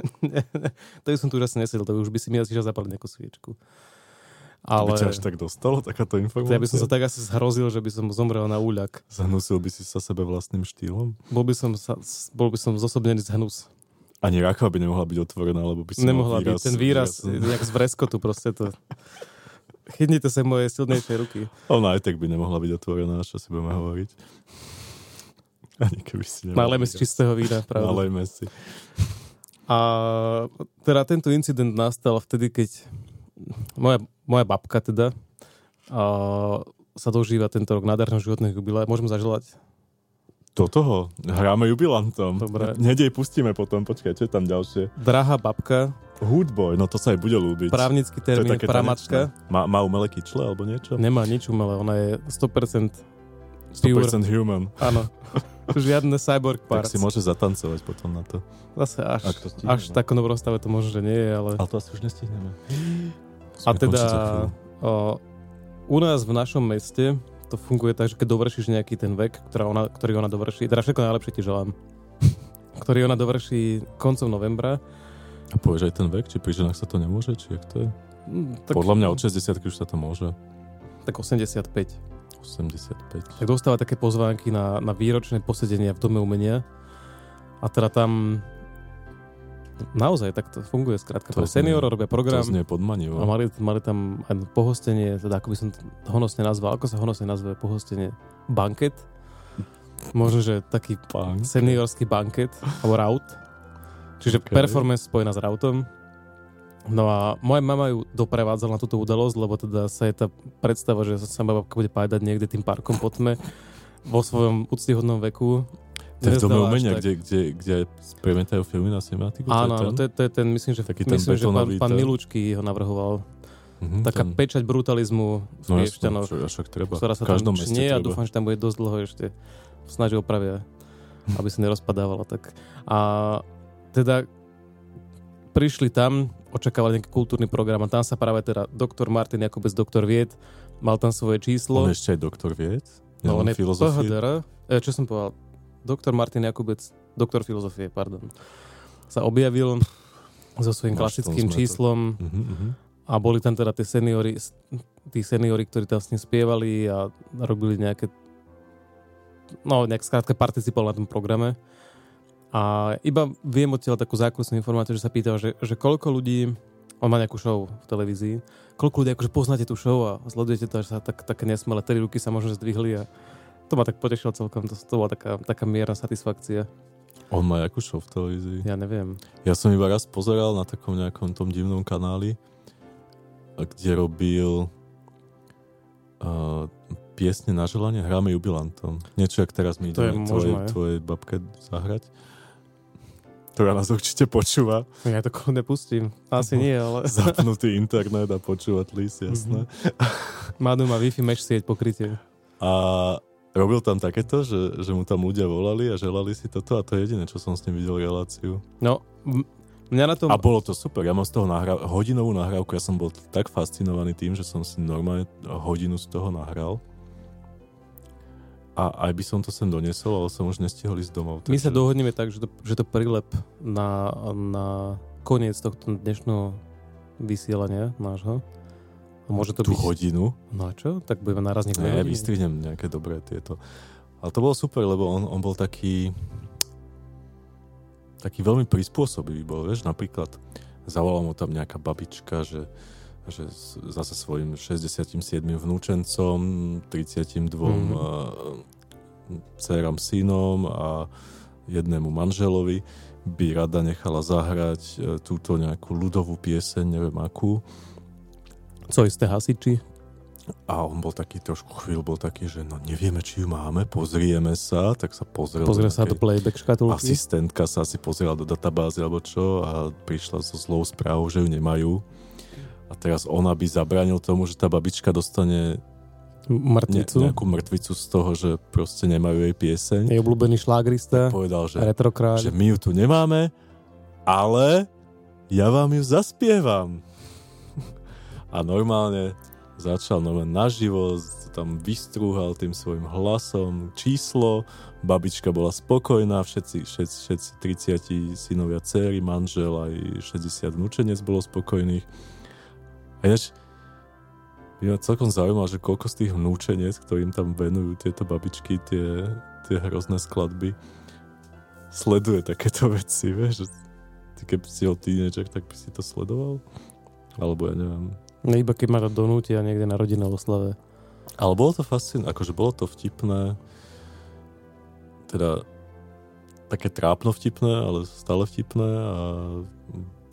<laughs> to by som tu asi nesedel, to by už by si mi asi zapaliť nejakú sviečku. Ale... By Ale ťa až tak dostalo, takáto ja informácia? by som sa tak asi zhrozil, že by som zomrel na úľak. Zahnusil by si sa sebe vlastným štýlom? Bol by som, sa, bol by som zosobnený z hnus. Ani raka by nemohla byť otvorená, lebo by si Nemohla mal byť. Ten výraz, výraz- <laughs> jak z vreskotu proste to. Chytnite sa moje silnejšie ruky. Ona aj tak by nemohla byť otvorená, čo si budeme hovoriť. <laughs> Ani keby si nemal Nalejme si čistého vína, pravda. Nalejme si. A teda tento incident nastal vtedy, keď moja, moja babka teda a, sa dožíva tento rok nádherného životného jubilea. Môžem zaželať? Do toho hráme jubilantom. Dobre. <laughs> Hneď jej pustíme potom, počkaj, čo je tam ďalšie? Drahá babka, Hoodboy, no to sa jej bude ľúbiť. právnický termín, tanečné. Má, má umelé kyčle alebo niečo? nemá nič umelé, ona je 100% pure. 100% human. Áno. <laughs> Žiadne cyborg Tak parts. si môže zatancovať potom na to. Zase až, Ak to stihneme. až v takom dobrom stave to možno, že nie je, ale... Ale to asi už nestihneme. A teda o, u nás v našom meste to funguje tak, že keď dovršíš nejaký ten vek, ktorá ona, ktorý ona dovrší, teda všetko najlepšie ti želám, <laughs> ktorý ona dovrší koncom novembra. A povieš aj ten vek, či pri ženách sa to nemôže, či jak to je? mm, Tak, Podľa mňa od 60 už sa to môže. Tak 85. 85. Tak dostáva také pozvánky na, na výročné posedenia v Dome umenia. A teda tam naozaj tak to funguje skrátka. To Pre seniorov robia program. To znie podmanivo. A mali, mali tam aj pohostenie, teda ako by som to honosne nazval, ako sa honosne nazve pohostenie? Banket? Možno, že taký Pán. seniorský banket, alebo raut. Čiže Ok. okay. performance spojená s rautom. No a moja mama ju doprevádzala na túto udalosť, lebo teda sa je tá predstava, že sa sama babka bude pájdať niekde tým parkom po tme vo svojom úctyhodnom veku. To je v dome umenia, kde, kde, kde premietajú filmy na cinematiku? Áno, áno, to je, to je ten, myslím, že, Taký ten myslím, že pán, pán ten- Milúčky ho navrhoval. Mhm, Taká ten- pečať brutalizmu v No Piešťanoch. ktorá sa tam čnie a dúfam, že tam bude dosť dlho ešte snaží opravia, aby sa nerozpadávala. Tak. A teda prišli tam, očakávali nejaký kultúrny program a tam sa práve teda doktor Martin Jakubec, doktor Vied, mal tam svoje On číslo. je ešte aj doktor vied? No, on je? PHDR. E, čo som povedal? Doktor Martin Jakubec, doktor filozofie, pardon. Sa objavil so svojím Máš, klasickým číslom mhm. a boli tam teda tie seniory, tí seniory, ktorí tam s ním spievali a robili nejaké no, nejak skrátka participoval na tom programe. A iba viem odtiaľ takú zákulisnú informáciu, že sa pýtal, že, že koľko ľudí, on má nejakú show v televízii, koľko ľudí akože poznáte tú show a sledujete to, že sa tak, také nesmelé tri ruky sa možno zdvihli a to ma tak potešilo celkom, to, to bola taká, taká mierna satisfakcia. On má jakú show v televízii? Ja neviem. Ja som iba raz pozeral na takom nejakom tom divnom kanáli, kde robil uh, piesne na želanie hráme jubilantom. Niečo, jak teraz my To je ideme možné, tvojej, je. tvojej babke zahrať. Ktorá nás určite počúva. Ja to kľudne pustím. Asi nie, ale <laughs> Zapnutý internet a počúvať list, jasné. Madu má Wi-Fi mesh sieť pokrytie. A robil tam takéto, že, že mu tam ľudia volali a želali si toto a to je jediné, čo som s ním videl reláciu. No, mňa na tom... A bolo to super, ja mám z toho nahrá... hodinovú nahrávku, ja som bol tak fascinovaný tým, že som si normálne hodinu z toho nahral. A aj by som to sem doniesol, ale som už nestihol ísť domov. My sa dohodneme tak, že to, že to prilep na, na koniec tohto dnešného vysielania nášho. A môže to tú byť... hodinu. No a čo? Tak budeme naraz niekde. Ne, vystrihnem nejaké dobré tieto. Ale to bolo super, lebo on, on bol taký taký veľmi prispôsobivý bol, vieš, napríklad zavolala mu tam nejaká babička, že, že zase svojim 67. vnúčencom, 32 Mhm. mm. dcerám, synom a jednému manželovi by rada nechala zahrať e, túto nejakú ľudovú pieseň, neviem akú. Co isté hasiči? A on bol taký, trošku chvíľ bol taký, že no nevieme, či ju máme, pozrieme sa, tak sa pozrel. Pozrie sa do playback škatulky. Asistentka sa asi pozrela do databázy alebo čo a prišla so zlou správou, že ju nemajú. A teraz ona by zabránil tomu, že tá babička dostane ne, Mŕtvicu. nejakú mŕtvicu z toho, že proste nemajú jej pieseň. Je obľúbený šlágrista. Povedal, že, Retrokráľ. že my ju tu nemáme, ale ja vám ju zaspievam. A normálne začal normálne naživo, tam vystrúhal tým svojim hlasom číslo, babička bola spokojná, všetci, všetci, všetci 30 synovia, céry, manžel aj 60 vnúčenec bolo spokojných. Ináč, by ma celkom zaujímalo, že koľko z tých vnúčenec, ktorým tam venujú tieto babičky, tie, tie hrozné skladby, sleduje takéto <laughs> veci, vieš, že ty keby si bol tínedžer, tak by si to sledoval? Alebo ja neviem. No iba keď ma donútia niekde na rodinnej oslave. Ale bolo to fascinujúce, akože bolo to vtipné, teda také trápno vtipné, ale stále vtipné a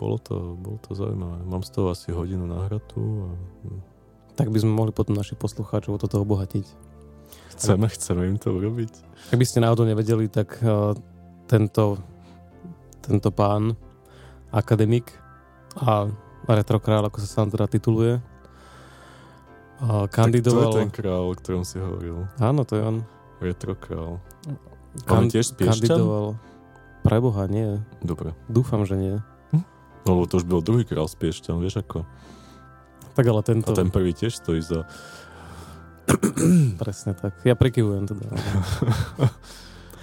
bolo to, bolo to zaujímavé. Mám z toho asi hodinu nahratú a Tak by sme mohli potom našich poslucháčov toto obohatiť. chceme, chceme im to urobiť. Ak by ste náhodou nevedeli, tak uh, tento, tento pán, akademik a retrokrál, ako sa sám teda tituluje, uh, Tak to je kandidoval... ten král, o ktorom si hovoril. Áno, to je on. Retro král. Kan- On tiež z Piešťan? kandidoval. Preboha, nie. Dobre. Dúfam, že nie. No lebo to už bol druhý král z Piešťan, vieš ako. Tak ale A tento... ten prvý tiež stojí za... <clears throat> Presne tak. Ja prikyvujem teda. <laughs>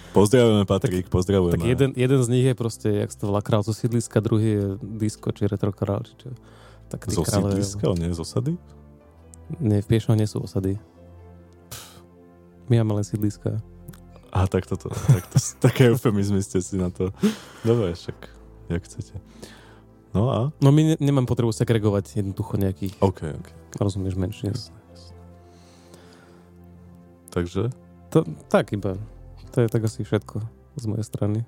Pozdravujeme, Patrik, pozdravujeme. tak jeden, jeden z nich je proste, jak to volá, král zo sídliska, druhý je disco, či retrokrál, či čo. Tak Zo kráľovia- sídliska, on nie z osady? Nie, v Piešoch nie sú osady. My máme len sídliska. A tak toto, tak to, také eufemizmy ste si na to. Dobre, však, jak chcete. No a? No my ne- nemám potrebu segregovať jednoducho nejakých, OK, OK. rozumieš, menšie. Takže, To, tak iba. To je tak asi všetko z mojej strany.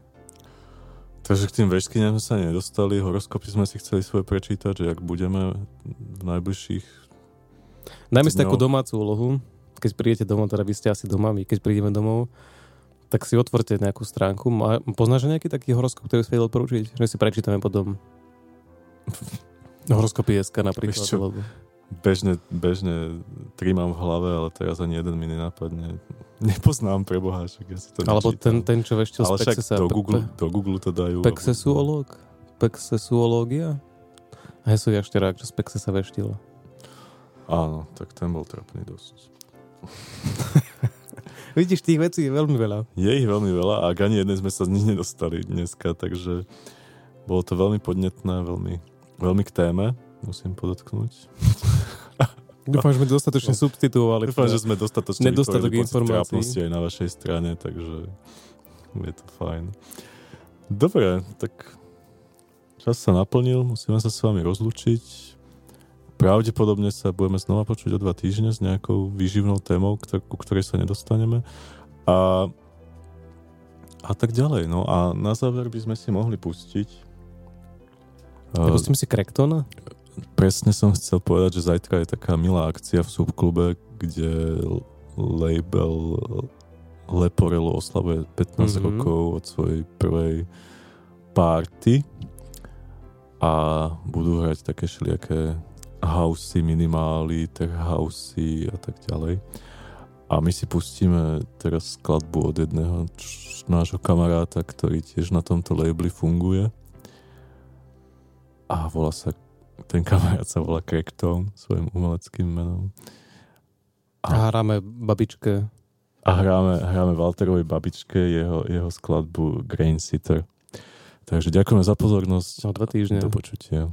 takže k tým veškyniam sme sa nedostali, horoskopy sme si chceli svoje prečítať, že ak budeme v najbližších... Dajme si takú domácu úlohu, keď prídete domov, teda vy ste asi doma, my keď prídeme domov, tak si otvorte nejakú stránku. Poznáš nejaký taký horoskop, ktorý si vedel poručiť? Že si prečítame potom horoskopy SK napríklad. Čo? Alebo... Bežne, bežne tri mám v hlave, ale teraz ani jeden mi nenapadne. Nepoznám pre Boha, však ja si to Alebo nečítam. ten, ten, čo veštil Ale z Pexesa. do Google, do Google to dajú. Pexesuológ? Pexesuológia? Hesu Jašterák, čo z Pexesa veštil. Áno, tak ten bol trapný dosť. <laughs> Vidíš, tých vecí je veľmi veľa. Je ich veľmi veľa a ak ani jednej sme sa z nich nedostali dneska, takže bolo to veľmi podnetné, veľmi, veľmi k téme, musím podotknúť. <laughs> Dúfam, že sme dostatočne substituovali. Dúfam, že sme dostatočne Nedostatok informácií. aj na vašej strane, takže je to fajn. Dobre, tak čas sa naplnil, musíme sa s vami rozlučiť. Pravdepodobne sa budeme znova počuť o dva týždne s nejakou výživnou témou, ku ktorej sa nedostaneme. A, a tak ďalej. No a na záver by sme si mohli pustiť Nepustím si Krektona? presne som chcel povedať, že zajtra je taká milá akcia v subklube, kde label Leporello oslavuje 15 Mhm. rokov od svojej prvej party a budú hrať také všelijaké housey, minimály, tech housey a tak ďalej. A my si pustíme teraz skladbu od jedného č- nášho kamaráta, ktorý tiež na tomto labeli funguje. A volá sa, ten kamarát sa volá Crackton, svojim umeleckým menom. A hráme babičke. A hráme, hráme Walterovej babičke jeho, jeho skladbu Grain Sitter. Takže ďakujeme za pozornosť. O dva týždne. Do počutia.